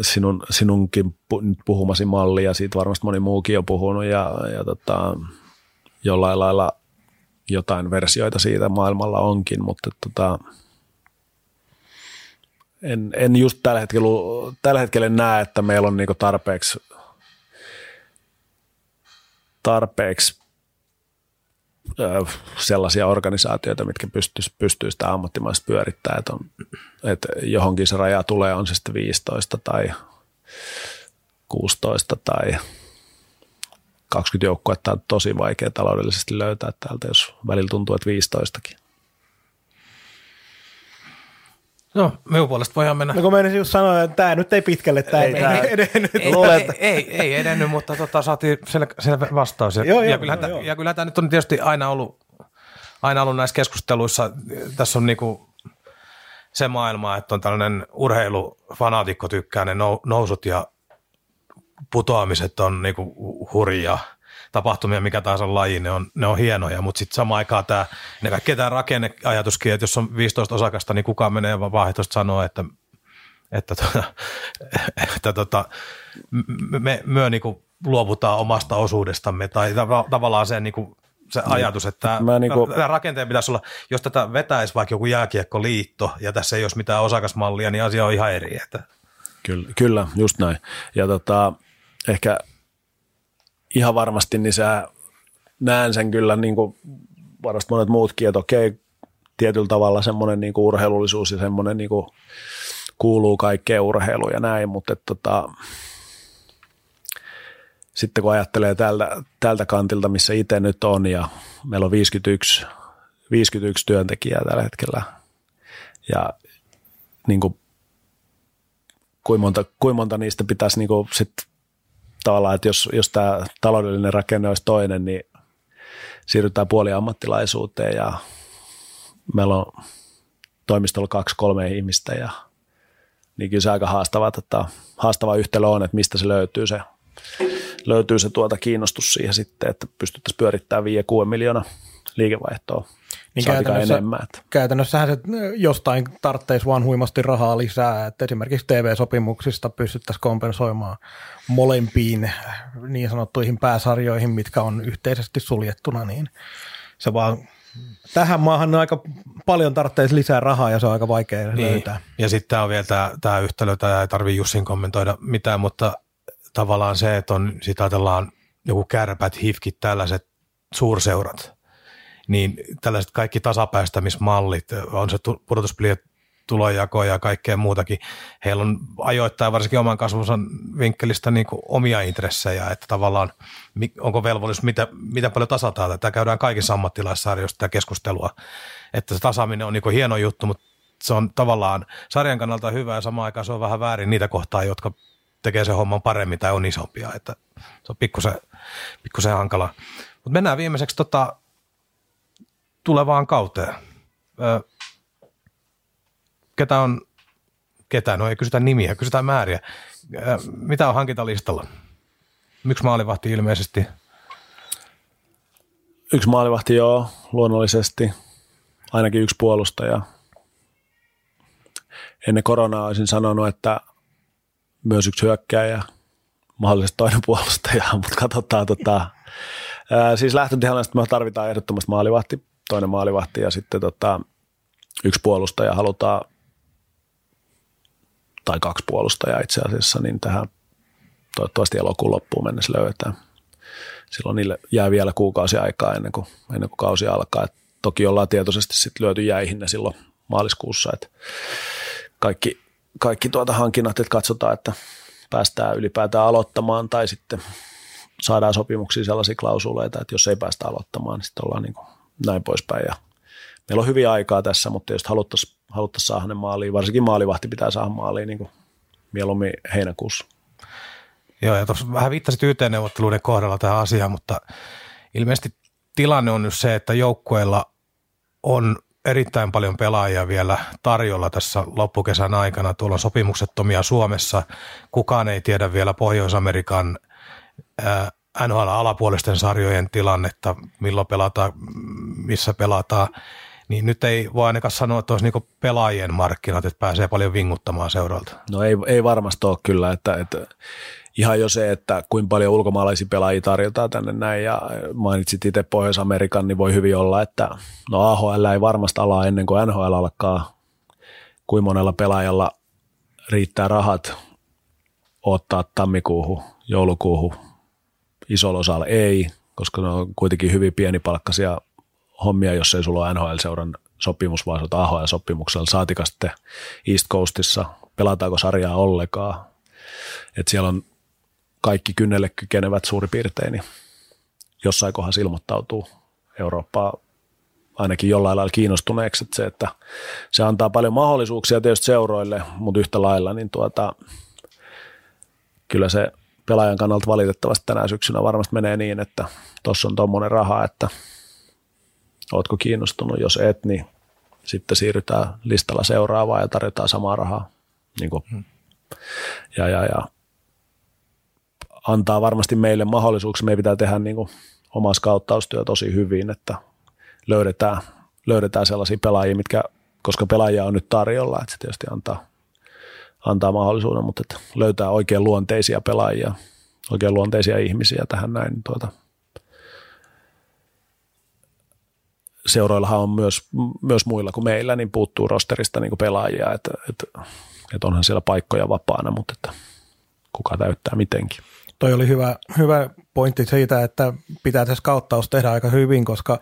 sinun, sinunkin puhumasi malli ja siitä varmasti moni muukin on puhunut ja, ja tota, jollain lailla jotain versioita siitä maailmalla onkin, mutta tota, en, en just tällä hetkellä, tällä hetkellä näe, että meillä on niinku tarpeeksi tarpeeksi sellaisia organisaatioita, mitkä pystyisi pystyy sitä ammattimaisesti pyörittämään, että, että johonkin se raja tulee, on se sitten 15 tai 16 tai 20 joukkuetta on tosi vaikea taloudellisesti löytää täältä, jos välillä tuntuu, että 15kin. No, minun puolesta voidaan mennä. No kun menisin just sanoa, että tämä nyt ei pitkälle, tämä ei, ei, ei <laughs> edennyt. Ei, ei, ei, ei, edennyt, mutta tota, saatiin selvä, selvä vastaus. Ja, joo, ja, kyllä, joo, joo. ja kyllä tämä nyt on tietysti aina ollut, aina ollut näissä keskusteluissa, tässä on niinku se maailma, että on tällainen urheilufanaatikko tykkää ne nousut ja putoamiset on niinku hurjaa tapahtumia, mikä tahansa laji, ne on, ne on hienoja, mutta sitten samaan aikaan tämä, ne kaikkea tämä rakenneajatuskin, että jos on 15 osakasta, niin kukaan menee vaihtoista sanoa, että että, tota, <laughs> että tota, me, me niin luovutaan omasta osuudestamme tai tavallaan se, niin kuin, se niin. ajatus, että tämä, niinku... tämä rakenteen pitäisi olla, jos tätä vetäisi vaikka joku jääkiekkoliitto ja tässä ei olisi mitään osakasmallia, niin asia on ihan eri. Että... Kyllä, kyllä, just näin. Ja tota, ehkä ihan varmasti, niin sä näen sen kyllä niin kuin varmasti monet muutkin, että okei, tietyllä tavalla semmoinen niin kuin urheilullisuus ja semmoinen niin kuin kuuluu kaikkeen urheiluun ja näin, mutta että tota, sitten kun ajattelee tältä, tältä kantilta, missä itse nyt on ja meillä on 51, 51 työntekijää tällä hetkellä ja niin kuin, kuinka monta, kuinka monta niistä pitäisi niin kuin sit tavallaan, että jos, jos tämä taloudellinen rakenne olisi toinen, niin siirrytään puoliammattilaisuuteen ja meillä on toimistolla kaksi, kolme ihmistä ja niin kyllä se aika haastava, että haastava yhtälö on, että mistä se löytyy se, löytyy se tuota kiinnostus siihen sitten, että pystyttäisiin pyörittämään 5-6 miljoonaa liikevaihtoa niin käytännössä, enemmän. Käytännössähän se jostain tarvitsisi vaan huimasti rahaa lisää, että esimerkiksi TV-sopimuksista pystyttäisiin kompensoimaan molempiin niin sanottuihin pääsarjoihin, mitkä on yhteisesti suljettuna, niin se vaan tähän maahan aika paljon tarvitsisi lisää rahaa ja se on aika vaikea niin. löytää. Ja sitten tämä on vielä tämä, tämä yhtälö, tämä ei tarvitse Jussin kommentoida mitään, mutta tavallaan se, että on, sitä ajatellaan joku kärpät, hifkit, tällaiset suurseurat – niin tällaiset kaikki tasapäistämismallit, on se pudotuspelien tulojako ja kaikkea muutakin, heillä on ajoittain varsinkin oman kasvunsa vinkkelistä niin kuin omia intressejä, että tavallaan onko velvollisuus, mitä, mitä paljon tasataan. Tämä käydään kaikissa ammattilaissarjoissa tätä keskustelua, että se tasaaminen on niin kuin hieno juttu, mutta se on tavallaan sarjan kannalta hyvä ja samaan aikaan se on vähän väärin niitä kohtaa, jotka tekee sen homman paremmin tai on isompia, että se on pikkusen, pikkusen hankala. Mutta mennään viimeiseksi tota, tulevaan kauteen. Ö, ketä on, ketä, no ei kysytä nimiä, kysytään määriä. Ö, mitä on hankintalistalla? Miksi maalivahti ilmeisesti? Yksi maalivahti joo, luonnollisesti. Ainakin yksi puolustaja. Ennen koronaa olisin sanonut, että myös yksi hyökkääjä, mahdollisesti toinen puolustaja, <laughs> mutta katsotaan. Tota, siis lähtötilanteesta me tarvitaan ehdottomasti maalivahti toinen maalivahti ja sitten tota, yksi puolustaja halutaan tai kaksi puolustajaa itse asiassa, niin tähän toivottavasti elokuun loppuun mennessä löydetään. Silloin niille jää vielä kuukausi aikaa ennen kuin, ennen kuin kausi alkaa. Et toki ollaan tietoisesti sit lyöty jäihin ne silloin maaliskuussa, että kaikki, kaikki tuota hankinnat, että katsotaan, että päästään ylipäätään aloittamaan tai sitten saadaan sopimuksia sellaisia klausuleita, että jos ei päästä aloittamaan, niin sitten ollaan niin näin poispäin. Ja meillä on hyviä aikaa tässä, mutta jos haluttaisiin haluttaisi saada ne maaliin, varsinkin maalivahti pitää saada maaliin niin kuin mieluummin heinäkuussa. Joo, ja tuossa vähän viittasit YT-neuvotteluiden kohdalla tähän asiaan, mutta ilmeisesti tilanne on nyt se, että joukkueilla on erittäin paljon pelaajia vielä tarjolla tässä loppukesän aikana. Tuolla on sopimuksettomia Suomessa. Kukaan ei tiedä vielä Pohjois-Amerikan NHL-alapuolisten sarjojen tilannetta, milloin pelataan, missä pelataan. Niin nyt ei voi ainakaan sanoa, että olisi niinku pelaajien markkinat, että pääsee paljon vinguttamaan seuralta. No ei, ei varmasti ole kyllä, että, että ihan jo se, että kuinka paljon ulkomaalaisia pelaajia tarjotaan tänne näin ja mainitsit itse Pohjois-Amerikan, niin voi hyvin olla, että no AHL ei varmasti ala ennen kuin NHL alkaa, kuin monella pelaajalla riittää rahat ottaa tammikuuhun, joulukuuhun, isolla osalla ei, koska ne on kuitenkin hyvin pienipalkkaisia hommia, jos ei sulla ole NHL-seuran sopimus, vaan sä AHL-sopimuksella, saatika sitten East Coastissa, pelataanko sarjaa ollenkaan. Et siellä on kaikki kynnelle kykenevät suurin piirtein, niin jossain kohdassa ilmoittautuu Eurooppaa ainakin jollain lailla kiinnostuneeksi, että se, että se antaa paljon mahdollisuuksia tietysti seuroille, mutta yhtä lailla, niin tuota, kyllä se pelaajan kannalta valitettavasti tänä syksynä varmasti menee niin, että tuossa on tuommoinen raha, että ootko kiinnostunut, jos et, niin sitten siirrytään listalla seuraavaan ja tarjotaan samaa rahaa. Niin kuin, hmm. ja, ja, ja antaa varmasti meille mahdollisuuksia. Meidän pitää tehdä niin kuin oma skauttaustyö tosi hyvin, että löydetään, löydetään sellaisia pelaajia, mitkä, koska pelaajia on nyt tarjolla, että se tietysti antaa, antaa mahdollisuuden, mutta että löytää oikein luonteisia pelaajia, oikein luonteisia ihmisiä tähän näin. Niin tuota, seuroillahan on myös, myös muilla kuin meillä, niin puuttuu rosterista niin kuin pelaajia, että, että, että onhan siellä paikkoja vapaana, mutta että kuka täyttää mitenkin. Toi oli hyvä, hyvä pointti siitä, että pitää se skauttaus tehdä aika hyvin, koska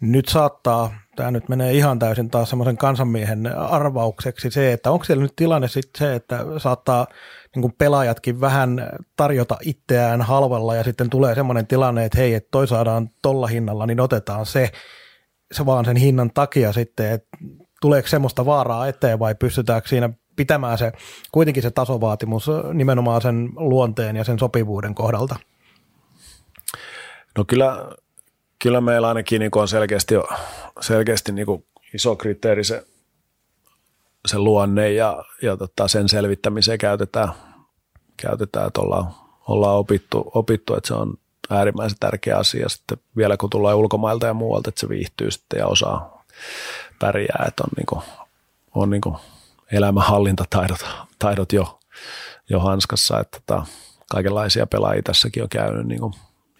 nyt saattaa, tämä nyt menee ihan täysin taas semmoisen kansanmiehen arvaukseksi se, että onko siellä nyt tilanne sitten se, että saattaa niin kuin pelaajatkin vähän tarjota itseään halvalla ja sitten tulee semmoinen tilanne, että hei, että toi saadaan tolla hinnalla, niin otetaan se, se vaan sen hinnan takia sitten, että tuleeko semmoista vaaraa eteen vai pystytäänkö siinä pitämään se kuitenkin se tasovaatimus nimenomaan sen luonteen ja sen sopivuuden kohdalta? No kyllä, kyllä meillä ainakin niin on selkeästi, selkeästi niin iso kriteeri se, se luonne ja, ja tota sen selvittämiseen käytetään, käytetään että ollaan, ollaan opittu, opittu, että se on äärimmäisen tärkeä asia sitten vielä kun tulee ulkomailta ja muualta, että se viihtyy sitten ja osaa pärjää, että on, niin kuin, on niin kuin elämänhallintataidot taidot jo, jo hanskassa, että tota, kaikenlaisia pelaajia tässäkin on käynyt niin kuin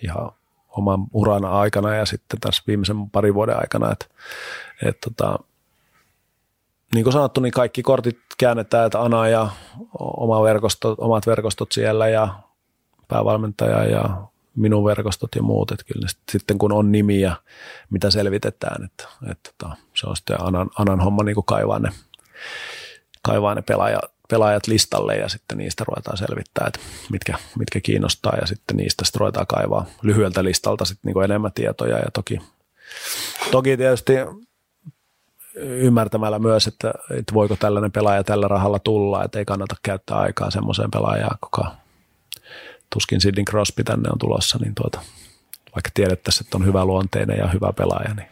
ihan oman uran aikana ja sitten tässä viimeisen parin vuoden aikana, että, että tota, niin kuin sanottu, niin kaikki kortit käännetään, että Ana ja oma verkosto, omat verkostot siellä ja päävalmentaja ja minun verkostot ja muut, että kyllä sitten kun on nimiä, mitä selvitetään, että, että, tota, se on sitten Anan, Anan homma niin kuin kaivaa ne kaivaa ne pelaajat, pelaajat listalle ja sitten niistä ruvetaan selvittää, että mitkä, mitkä kiinnostaa ja sitten niistä sitten ruvetaan kaivaa lyhyeltä listalta sitten niin kuin enemmän tietoja. Ja toki, toki tietysti ymmärtämällä myös, että, että voiko tällainen pelaaja tällä rahalla tulla, että ei kannata käyttää aikaa semmoiseen pelaajaan, kuka tuskin Sidney Crosby tänne on tulossa, niin tuota, vaikka tiedettäisiin, että on hyvä luonteinen ja hyvä pelaaja, niin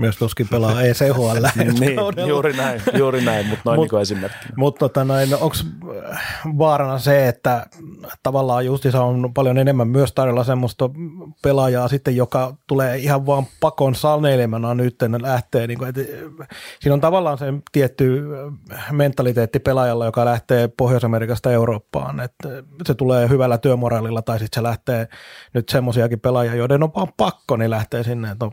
myös tuskin pelaa ECHL. <laughs> niin, juuri näin, juuri näin mutta noin Mut, niin esimerkkinä. Mutta tota noin, onko vaarana se, että tavallaan justissa on paljon enemmän myös tarjolla semmoista pelaajaa sitten, joka tulee ihan vaan pakon saneilemana nyt lähtee, niin kuin, että siinä on tavallaan se tietty mentaliteetti pelaajalla, joka lähtee Pohjois-Amerikasta Eurooppaan, että se tulee hyvällä työmoraalilla tai sitten se lähtee nyt semmoisiakin pelaajia, joiden on vaan pakko, niin lähtee sinne, että No,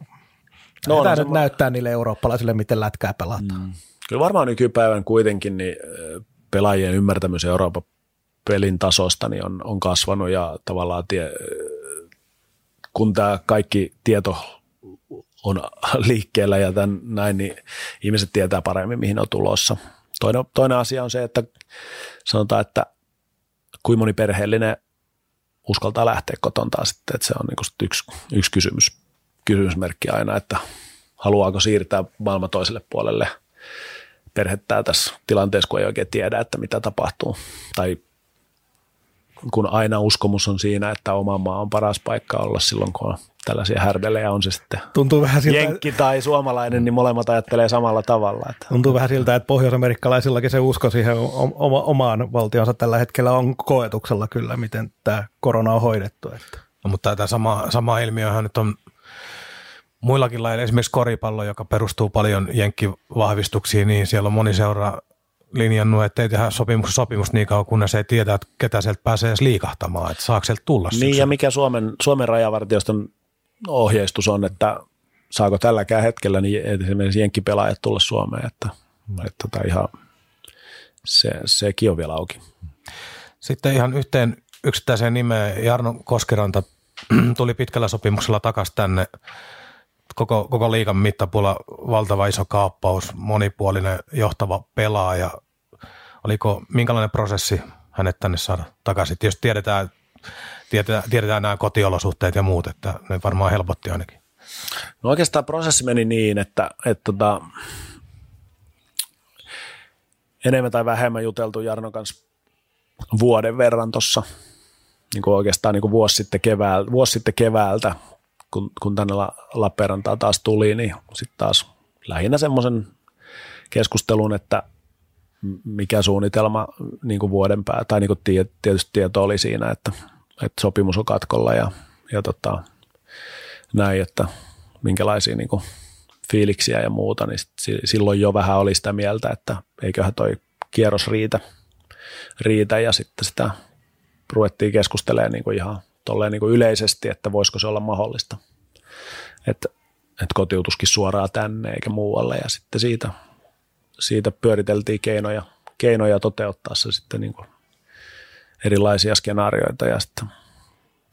Tämä no, nyt näyttää niille eurooppalaisille, miten lätkää pelataan. Mm. Kyllä varmaan nykypäivän kuitenkin niin pelaajien ymmärtämys Euroopan pelin tasosta niin on, on kasvanut ja tavallaan tie, kun tämä kaikki tieto on <laughs> liikkeellä ja tämän, näin, niin ihmiset tietää paremmin, mihin on tulossa. Toinen, toinen asia on se, että sanotaan, että kuinka moni perheellinen uskaltaa lähteä kotontaan sitten, että se on niin yksi, yksi kysymys, kysymysmerkki aina, että haluaako siirtää maailman toiselle puolelle perhettä tässä tilanteessa, kun ei oikein tiedä, että mitä tapahtuu. Tai kun aina uskomus on siinä, että oma maa on paras paikka olla silloin, kun on tällaisia härdelejä, on se sitten Tuntuu vähän siltä, jenkki tai suomalainen, niin molemmat ajattelee samalla tavalla. Että. Tuntuu vähän siltä, että pohjoisamerikkalaisillakin se usko siihen oma, omaan valtionsa tällä hetkellä on koetuksella kyllä, miten tämä korona on hoidettu. Että. No, mutta tämä sama, sama ilmiöhän nyt on muillakin lailla, esimerkiksi koripallo, joka perustuu paljon jenkkivahvistuksiin, niin siellä on moni seura linjannut, että ei tehdä sopimus, sopimus niin kauan, kunnes ei tiedä, että ketä sieltä pääsee edes liikahtamaan, että saako sieltä tulla Niin ja mikä Suomen, Suomen rajavartioston ohjeistus on, että saako tälläkään hetkellä niin esimerkiksi jenkkipelaajat tulla Suomeen, että, että tota ihan se, sekin on vielä auki. Sitten ihan yhteen yksittäiseen nimeen Jarno Koskiranta tuli pitkällä sopimuksella takaisin tänne koko, koko liikan mittapuolella valtava iso kaappaus, monipuolinen johtava pelaaja. Oliko, minkälainen prosessi hänet tänne saada takaisin? Tietysti tiedetään, tiedetään, tiedetään nämä kotiolosuhteet ja muut, että ne varmaan helpotti ainakin. No oikeastaan prosessi meni niin, että, että tota, enemmän tai vähemmän juteltu Jarno kanssa vuoden verran tuossa, niin kuin oikeastaan niin vuosi, sitten keväältä, vuosi sitten keväältä, kun, kun tänne Lappeenrantaan taas tuli, niin sitten taas lähinnä semmoisen keskustelun, että mikä suunnitelma niin kuin vuoden pää, tai niin kuin tietysti tieto oli siinä, että, että sopimus on katkolla ja, ja tota, näin, että minkälaisia niin kuin fiiliksiä ja muuta, niin sit, silloin jo vähän oli sitä mieltä, että eiköhän toi kierros riitä, riitä ja sitten sitä ruvettiin keskustelemaan niin kuin ihan tolleen niin kuin yleisesti, että voisiko se olla mahdollista, että, että kotiutuskin suoraan tänne eikä muualle. Ja sitten siitä, siitä pyöriteltiin keinoja, keinoja toteuttaa se sitten niin kuin erilaisia skenaarioita. Ja sitten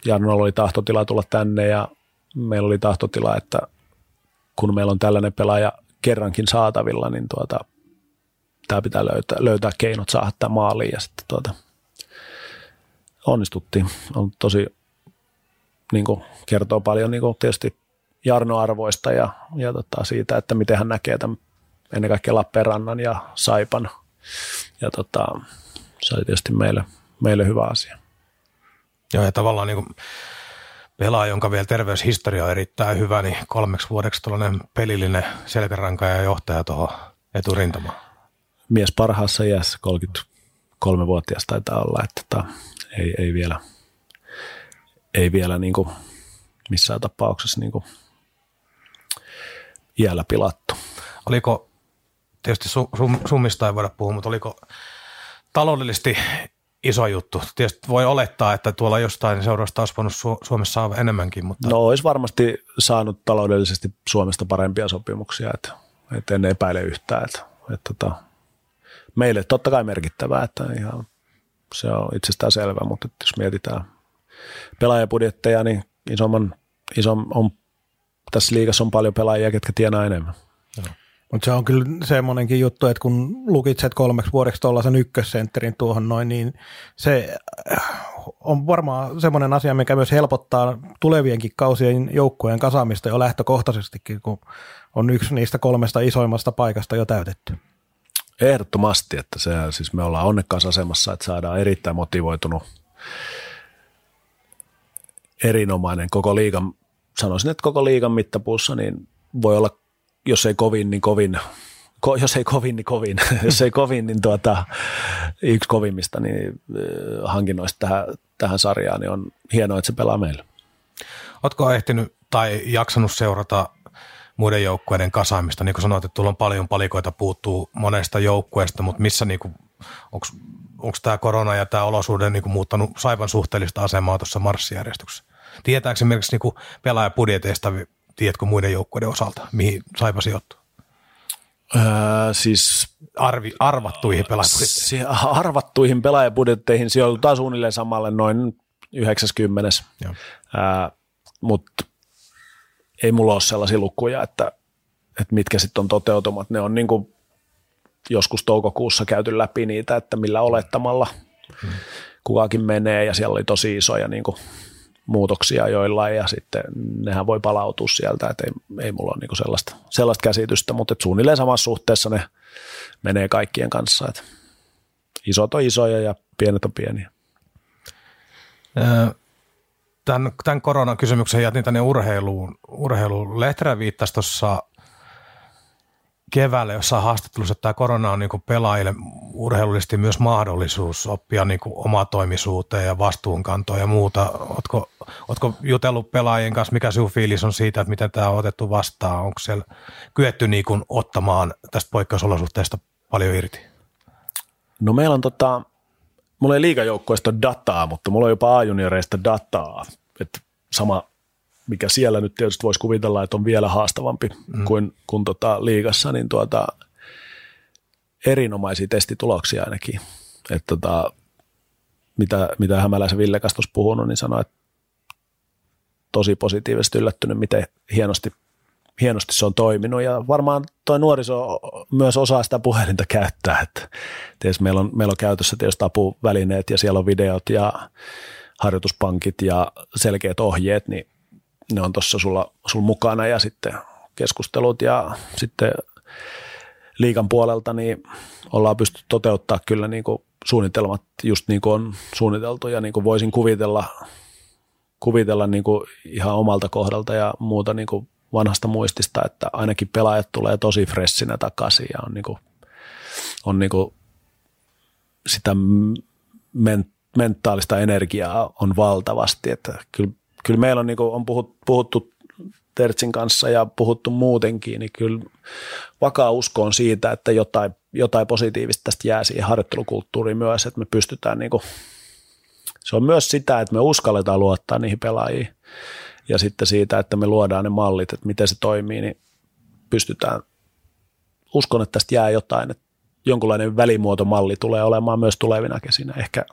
Jarnolla oli tahtotila tulla tänne ja meillä oli tahtotila, että kun meillä on tällainen pelaaja kerrankin saatavilla, niin tuota, tämä pitää löytää, löytää keinot saada tämä maaliin. Ja sitten tuota, onnistuttiin. On tosi niin kuin kertoo paljon niin kuin tietysti Jarno-arvoista ja, ja tota siitä, että miten hän näkee tämän ennen kaikkea Lappeenrannan ja Saipan. Ja tota, se oli tietysti meille, meille hyvä asia. Joo, ja tavallaan niin kuin pelaaja, jonka vielä terveyshistoria on erittäin hyvä, niin kolmeksi vuodeksi tällainen pelillinen selkäranka ja johtaja tuohon eturintamaan. Mies parhaassa iässä, 33-vuotias taitaa olla, että tota, ei, ei vielä – ei vielä niin kuin missään tapauksessa niin kuin iällä pilattu. Oliko, tietysti summista ei voida puhua, mutta oliko taloudellisesti iso juttu? Tietysti voi olettaa, että tuolla jostain seurasta olisi voinut Suomessa saada enemmänkin. Mutta... No olisi varmasti saanut taloudellisesti Suomesta parempia sopimuksia, että, että en epäile yhtään. Että, että, että meille totta kai merkittävää, että ihan, se on itsestään selvä, mutta jos mietitään pelaajapudjetteja, niin isomman, isom, on, tässä liigassa on paljon pelaajia, ketkä tienaa enemmän. Mutta se on kyllä semmoinenkin juttu, että kun lukitset kolmeksi vuodeksi tuollaisen ykkössentterin tuohon noin, niin se äh, on varmaan semmoinen asia, mikä myös helpottaa tulevienkin kausien joukkueen kasaamista jo lähtökohtaisestikin, kun on yksi niistä kolmesta isoimmasta paikasta jo täytetty. Ehdottomasti, että se, siis me ollaan onnekkaassa asemassa, että saadaan erittäin motivoitunut erinomainen koko liigan, sanoisin, että koko liigan mittapuussa, niin voi olla, jos ei kovin, niin kovin, ko, jos ei kovin, niin kovin, <laughs> jos ei kovin, niin tuota, yksi kovimmista niin äh, hankinnoista tähän, tähän sarjaan, niin on hienoa, että se pelaa meillä. Oletko ehtinyt tai jaksanut seurata muiden joukkueiden kasaamista? Niin kuin sanoit, että tuolla on paljon palikoita puuttuu monesta joukkueesta, mutta missä niin onko tämä korona ja tämä olosuhde niin kuin muuttanut Saipan suhteellista asemaa tuossa marssijärjestyksessä? Tietääkö esimerkiksi niin pelaajapudjeteista, tiedätkö muiden joukkueiden osalta, mihin Saipa sijoittuu? Öö, siis Arvi, arvattuihin pelaajabudjetteihin. si- arvattuihin pelaajabudjetteihin sijoitutaan suunnilleen samalle noin 90. Joo. Mutta ei mulla ole sellaisia lukuja, että, että mitkä sitten on toteutumat. Ne on niin kuin joskus toukokuussa käyty läpi niitä, että millä olettamalla kukakin menee ja siellä oli tosi isoja niin kuin muutoksia joillain ja sitten nehän voi palautua sieltä, että ei, ei mulla ole niin kuin sellaista, sellaista käsitystä, mutta et suunnilleen samassa suhteessa ne menee kaikkien kanssa, että isot on isoja ja pienet on pieniä. Tämän, tämän koronakysymyksen jätin tänne urheiluun. urheiluun. Lehterä viittasi tuossa keväällä jossain haastattelussa, että tämä korona on niin pelaajille urheilullisesti myös mahdollisuus oppia niin omatoimisuuteen ja vastuunkantoon ja muuta. Oletko, oletko jutellut pelaajien kanssa, mikä sinun fiilis on siitä, että miten tämä on otettu vastaan? Onko siellä kyetty niin kuin ottamaan tästä poikkeusolosuhteesta paljon irti? No meillä on tota, mulla ei liigajoukkoista dataa, mutta mulla on jopa A-junioreista dataa. Että sama, mikä siellä nyt tietysti voisi kuvitella, että on vielä haastavampi mm. kuin, kuin tota liigassa, niin tuota, erinomaisia testituloksia ainakin. Että tota, mitä, mitä Hämäläisen Ville kanssa tuossa puhunut, niin sanoi, että tosi positiivisesti yllättynyt, miten hienosti, hienosti se on toiminut. Ja varmaan tuo nuoriso myös osaa sitä puhelinta käyttää. Että tietysti meillä, on, meillä on käytössä tietysti apuvälineet ja siellä on videot ja harjoituspankit ja selkeät ohjeet, niin ne on tuossa sulla, sulla mukana ja sitten keskustelut ja sitten liikan puolelta niin ollaan pystytty toteuttaa kyllä niin kuin suunnitelmat just niin kuin on suunniteltu ja niin kuin voisin kuvitella, kuvitella niin kuin ihan omalta kohdalta ja muuta niin kuin vanhasta muistista, että ainakin pelaajat tulee tosi freshinä takaisin ja on, niin kuin, on niin kuin sitä men, mentaalista energiaa on valtavasti, että kyllä, kyllä meillä on, niin kuin, on puhut, puhuttu Tertsin kanssa ja puhuttu muutenkin, niin kyllä vakaa usko on siitä, että jotain, jotain positiivista tästä jää siihen harjoittelukulttuuriin myös, että me pystytään niin kuin, se on myös sitä, että me uskalletaan luottaa niihin pelaajiin ja sitten siitä, että me luodaan ne mallit, että miten se toimii, niin pystytään, uskon, että tästä jää jotain, että jonkunlainen välimuotomalli tulee olemaan myös tulevina kesinä. Ehkä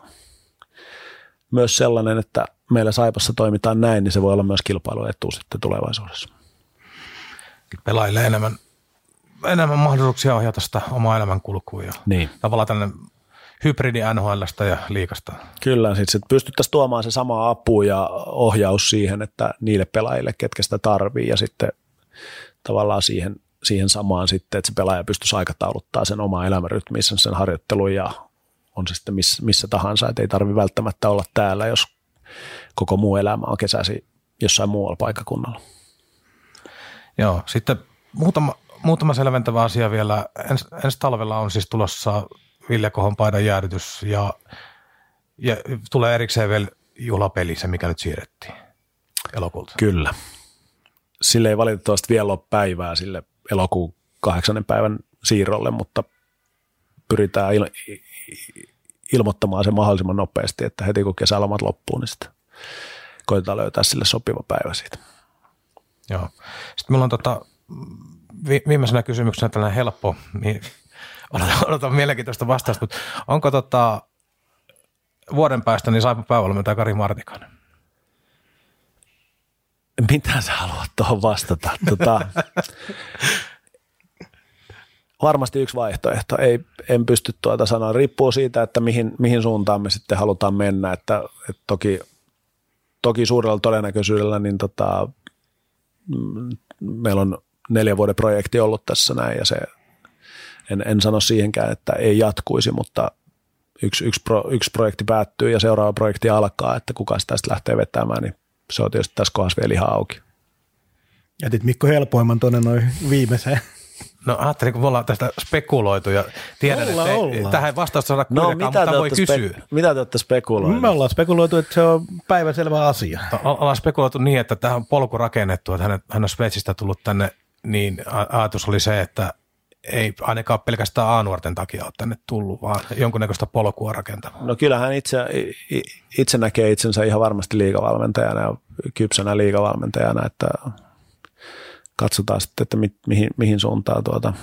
myös sellainen, että meillä Saipassa toimitaan näin, niin se voi olla myös kilpailuetu sitten tulevaisuudessa. Pelaajille enemmän, enemmän mahdollisuuksia ohjata sitä omaa elämänkulkua ja Niin. tavallaan tänne hybridi NHLstä ja liikasta. Kyllä, sitten sit pystyttäisiin tuomaan se sama apu ja ohjaus siihen, että niille pelaajille, ketkä sitä tarvii ja sitten tavallaan siihen, siihen samaan sitten, että se pelaaja pystyisi aikatauluttaa sen oma elämänrytmissä, sen harjoittelun ja on se sitten missä, missä tahansa, että ei tarvi välttämättä olla täällä, jos koko muu elämä on kesäsi jossain muualla paikakunnalla. Joo, sitten muutama, muutama selventävä asia vielä. Ens, ensi talvella on siis tulossa Ville Kohon paidan jäädytys ja, ja tulee erikseen vielä juhlapeli, se mikä nyt siirrettiin elokuulta. Kyllä. Sille ei valitettavasti vielä ole päivää sille elokuun kahdeksannen päivän siirrolle, mutta pyritään il- ilmoittamaan se mahdollisimman nopeasti, että heti kun kesälomat loppuu, niin sitten koitetaan löytää sille sopiva päivä siitä. Joo. Sitten meillä on tota, vi, viimeisenä kysymyksenä tällainen helppo, niin odotan, <laughs> odotan mielenkiintoista vastausta, mutta onko tota, vuoden päästä niin Saipa päävalmentaja Kari Martikainen? Mitä sä haluat tuohon vastata? Tota, <laughs> varmasti yksi vaihtoehto. Ei, en pysty tuota sanoa. Riippuu siitä, että mihin, mihin suuntaan me sitten halutaan mennä. Että, että toki, toki suurella todennäköisyydellä niin tota, mm, meillä on neljän vuoden projekti ollut tässä näin ja se, en, en sano siihenkään, että ei jatkuisi, mutta yksi, yksi, pro, yksi projekti päättyy ja seuraava projekti alkaa, että kuka sitä sitten lähtee vetämään, niin se on tietysti tässä kohdassa vielä ihan auki. Jätit Mikko helpoimman tuonne noin viimeiseen. No ajattelin, kun me ollaan tästä spekuloitu ja tiedän, Ollaan, että ei, ollaan. tähän ei vastausta saada No kuitenkaan, mitä mutta voi kysyä. spe- mitä te olette spekuloineet? Me ollaan spekuloitu, että se on päivänselvä asia. O- Ollaan spekuloitu niin, että tähän on polku rakennettu, että hän, hän on Sveitsistä tullut tänne, niin ajatus oli se, että ei ainakaan pelkästään A-nuorten takia ole tänne tullut, vaan jonkunnäköistä polkua rakentamaan. No kyllähän itse, itse näkee itsensä ihan varmasti liigavalmentajana ja kypsänä liigavalmentajana, että katsotaan sitten, että mi, mihin, mihin suuntaan tuota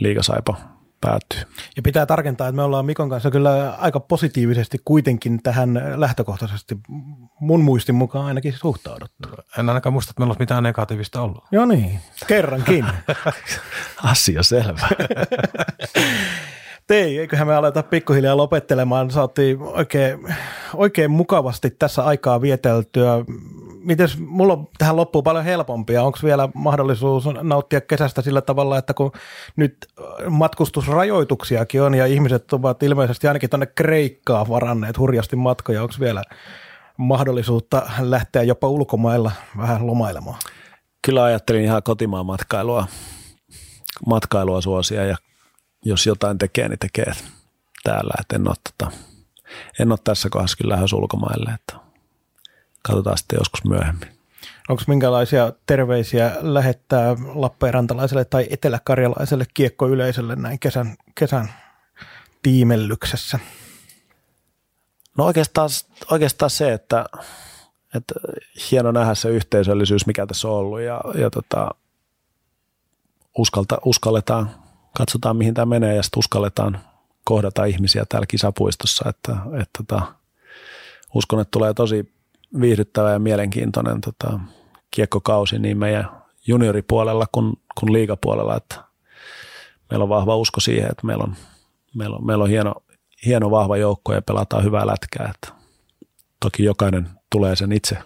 liigasaipa päättyy. Ja pitää tarkentaa, että me ollaan Mikon kanssa kyllä aika positiivisesti kuitenkin tähän lähtökohtaisesti mun muistin mukaan ainakin suhtauduttu. En ainakaan muista, että meillä olisi mitään negatiivista ollut. Joo niin, kerrankin. <laughs> Asia selvä. <laughs> Tei, eiköhän me aleta pikkuhiljaa lopettelemaan. Saatiin oikein, oikein mukavasti tässä aikaa vieteltyä. Mites, mulla on tähän loppuun paljon helpompia. Onko vielä mahdollisuus nauttia kesästä sillä tavalla, että kun nyt matkustusrajoituksiakin on ja ihmiset ovat ilmeisesti ainakin tuonne Kreikkaan varanneet hurjasti matkoja, onko vielä mahdollisuutta lähteä jopa ulkomailla vähän lomailemaan? Kyllä ajattelin ihan kotimaan matkailua, matkailua suosia ja jos jotain tekee, niin tekee täällä. Et en, ole, tota, en ole tässä kohdassa kyllä lähes ulkomaille, että katsotaan sitten joskus myöhemmin. Onko minkälaisia terveisiä lähettää Lappeenrantalaiselle tai eteläkarjalaiselle kiekkoyleisölle näin kesän, kesän tiimellyksessä? No oikeastaan, oikeastaan se, että, että hieno nähdä se yhteisöllisyys, mikä tässä on ollut ja, ja tota, uskalta, uskalletaan katsotaan mihin tämä menee ja sitten uskalletaan kohdata ihmisiä täällä kisapuistossa, että, että tota, uskon, että tulee tosi viihdyttävä ja mielenkiintoinen tota, kiekkokausi niin meidän junioripuolella kuin, kuin liigapuolella, että meillä on vahva usko siihen, että meillä on, meillä on, meillä on hieno, hieno vahva joukko ja pelataan hyvää lätkää, että toki jokainen tulee sen itse,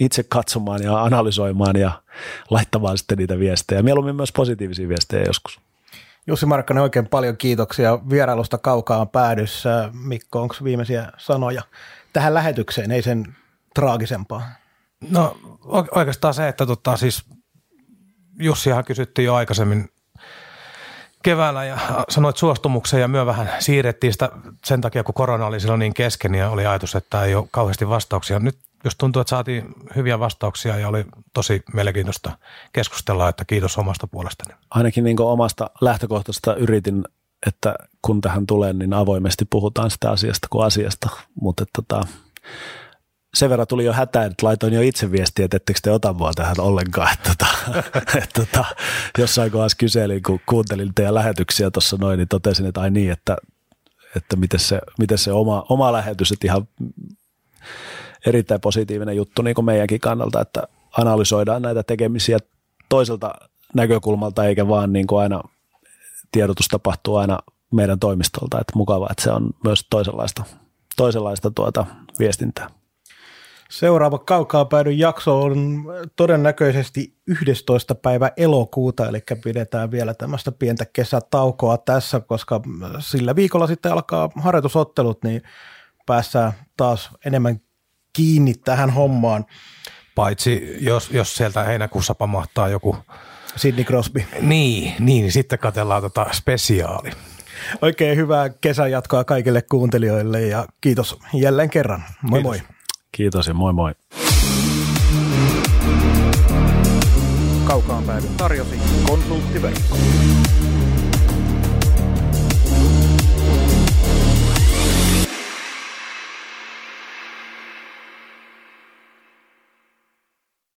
itse katsomaan ja analysoimaan ja laittamaan sitten niitä viestejä. Mieluummin myös positiivisia viestejä joskus. Jussi Markkanen, oikein paljon kiitoksia vierailusta kaukaan päädyssä. Mikko, onko viimeisiä sanoja tähän lähetykseen, ei sen traagisempaa? No oikeastaan se, että tota, siis Jussihan kysyttiin jo aikaisemmin keväällä ja sanoit suostumuksen ja myö vähän siirrettiin sitä sen takia, kun korona oli silloin niin kesken ja oli ajatus, että ei ole kauheasti vastauksia. Nyt jos tuntuu, että saatiin hyviä vastauksia ja oli tosi mielenkiintoista keskustella, että kiitos omasta puolestani. Ainakin niin omasta lähtökohtaista yritin, että kun tähän tulee, niin avoimesti puhutaan sitä asiasta kuin asiasta, mutta tota, sen verran tuli jo hätä, että laitoin jo itse viestiä, että ettekö te ota mua tähän ollenkaan. Että, tota, <laughs> että, tota, jossain kohdassa kyselin, kun kuuntelin teidän lähetyksiä tuossa noin, niin totesin, että ai niin, että, että miten se, miten se oma, oma lähetys, että ihan erittäin positiivinen juttu niin kuin meidänkin kannalta, että analysoidaan näitä tekemisiä toiselta näkökulmalta, eikä vaan niin kuin aina tiedotus tapahtuu aina meidän toimistolta. Että mukavaa, että se on myös toisenlaista, toisenlaista tuota viestintää. Seuraava kaukaa päädyn jakso on todennäköisesti 11. päivä elokuuta, eli pidetään vielä tämmöistä pientä kesätaukoa tässä, koska sillä viikolla sitten alkaa harjoitusottelut, niin päässään taas enemmän kiinni tähän hommaan. Paitsi jos, jos sieltä heinäkuussa pamahtaa joku... Sidney Crosby. Niin, niin, niin sitten katellaan tota spesiaali. Oikein hyvää kesän jatkoa kaikille kuuntelijoille ja kiitos jälleen kerran. Moi kiitos. moi. Kiitos ja moi moi. Kaukaan päädy tarjosi konsulttiverkko.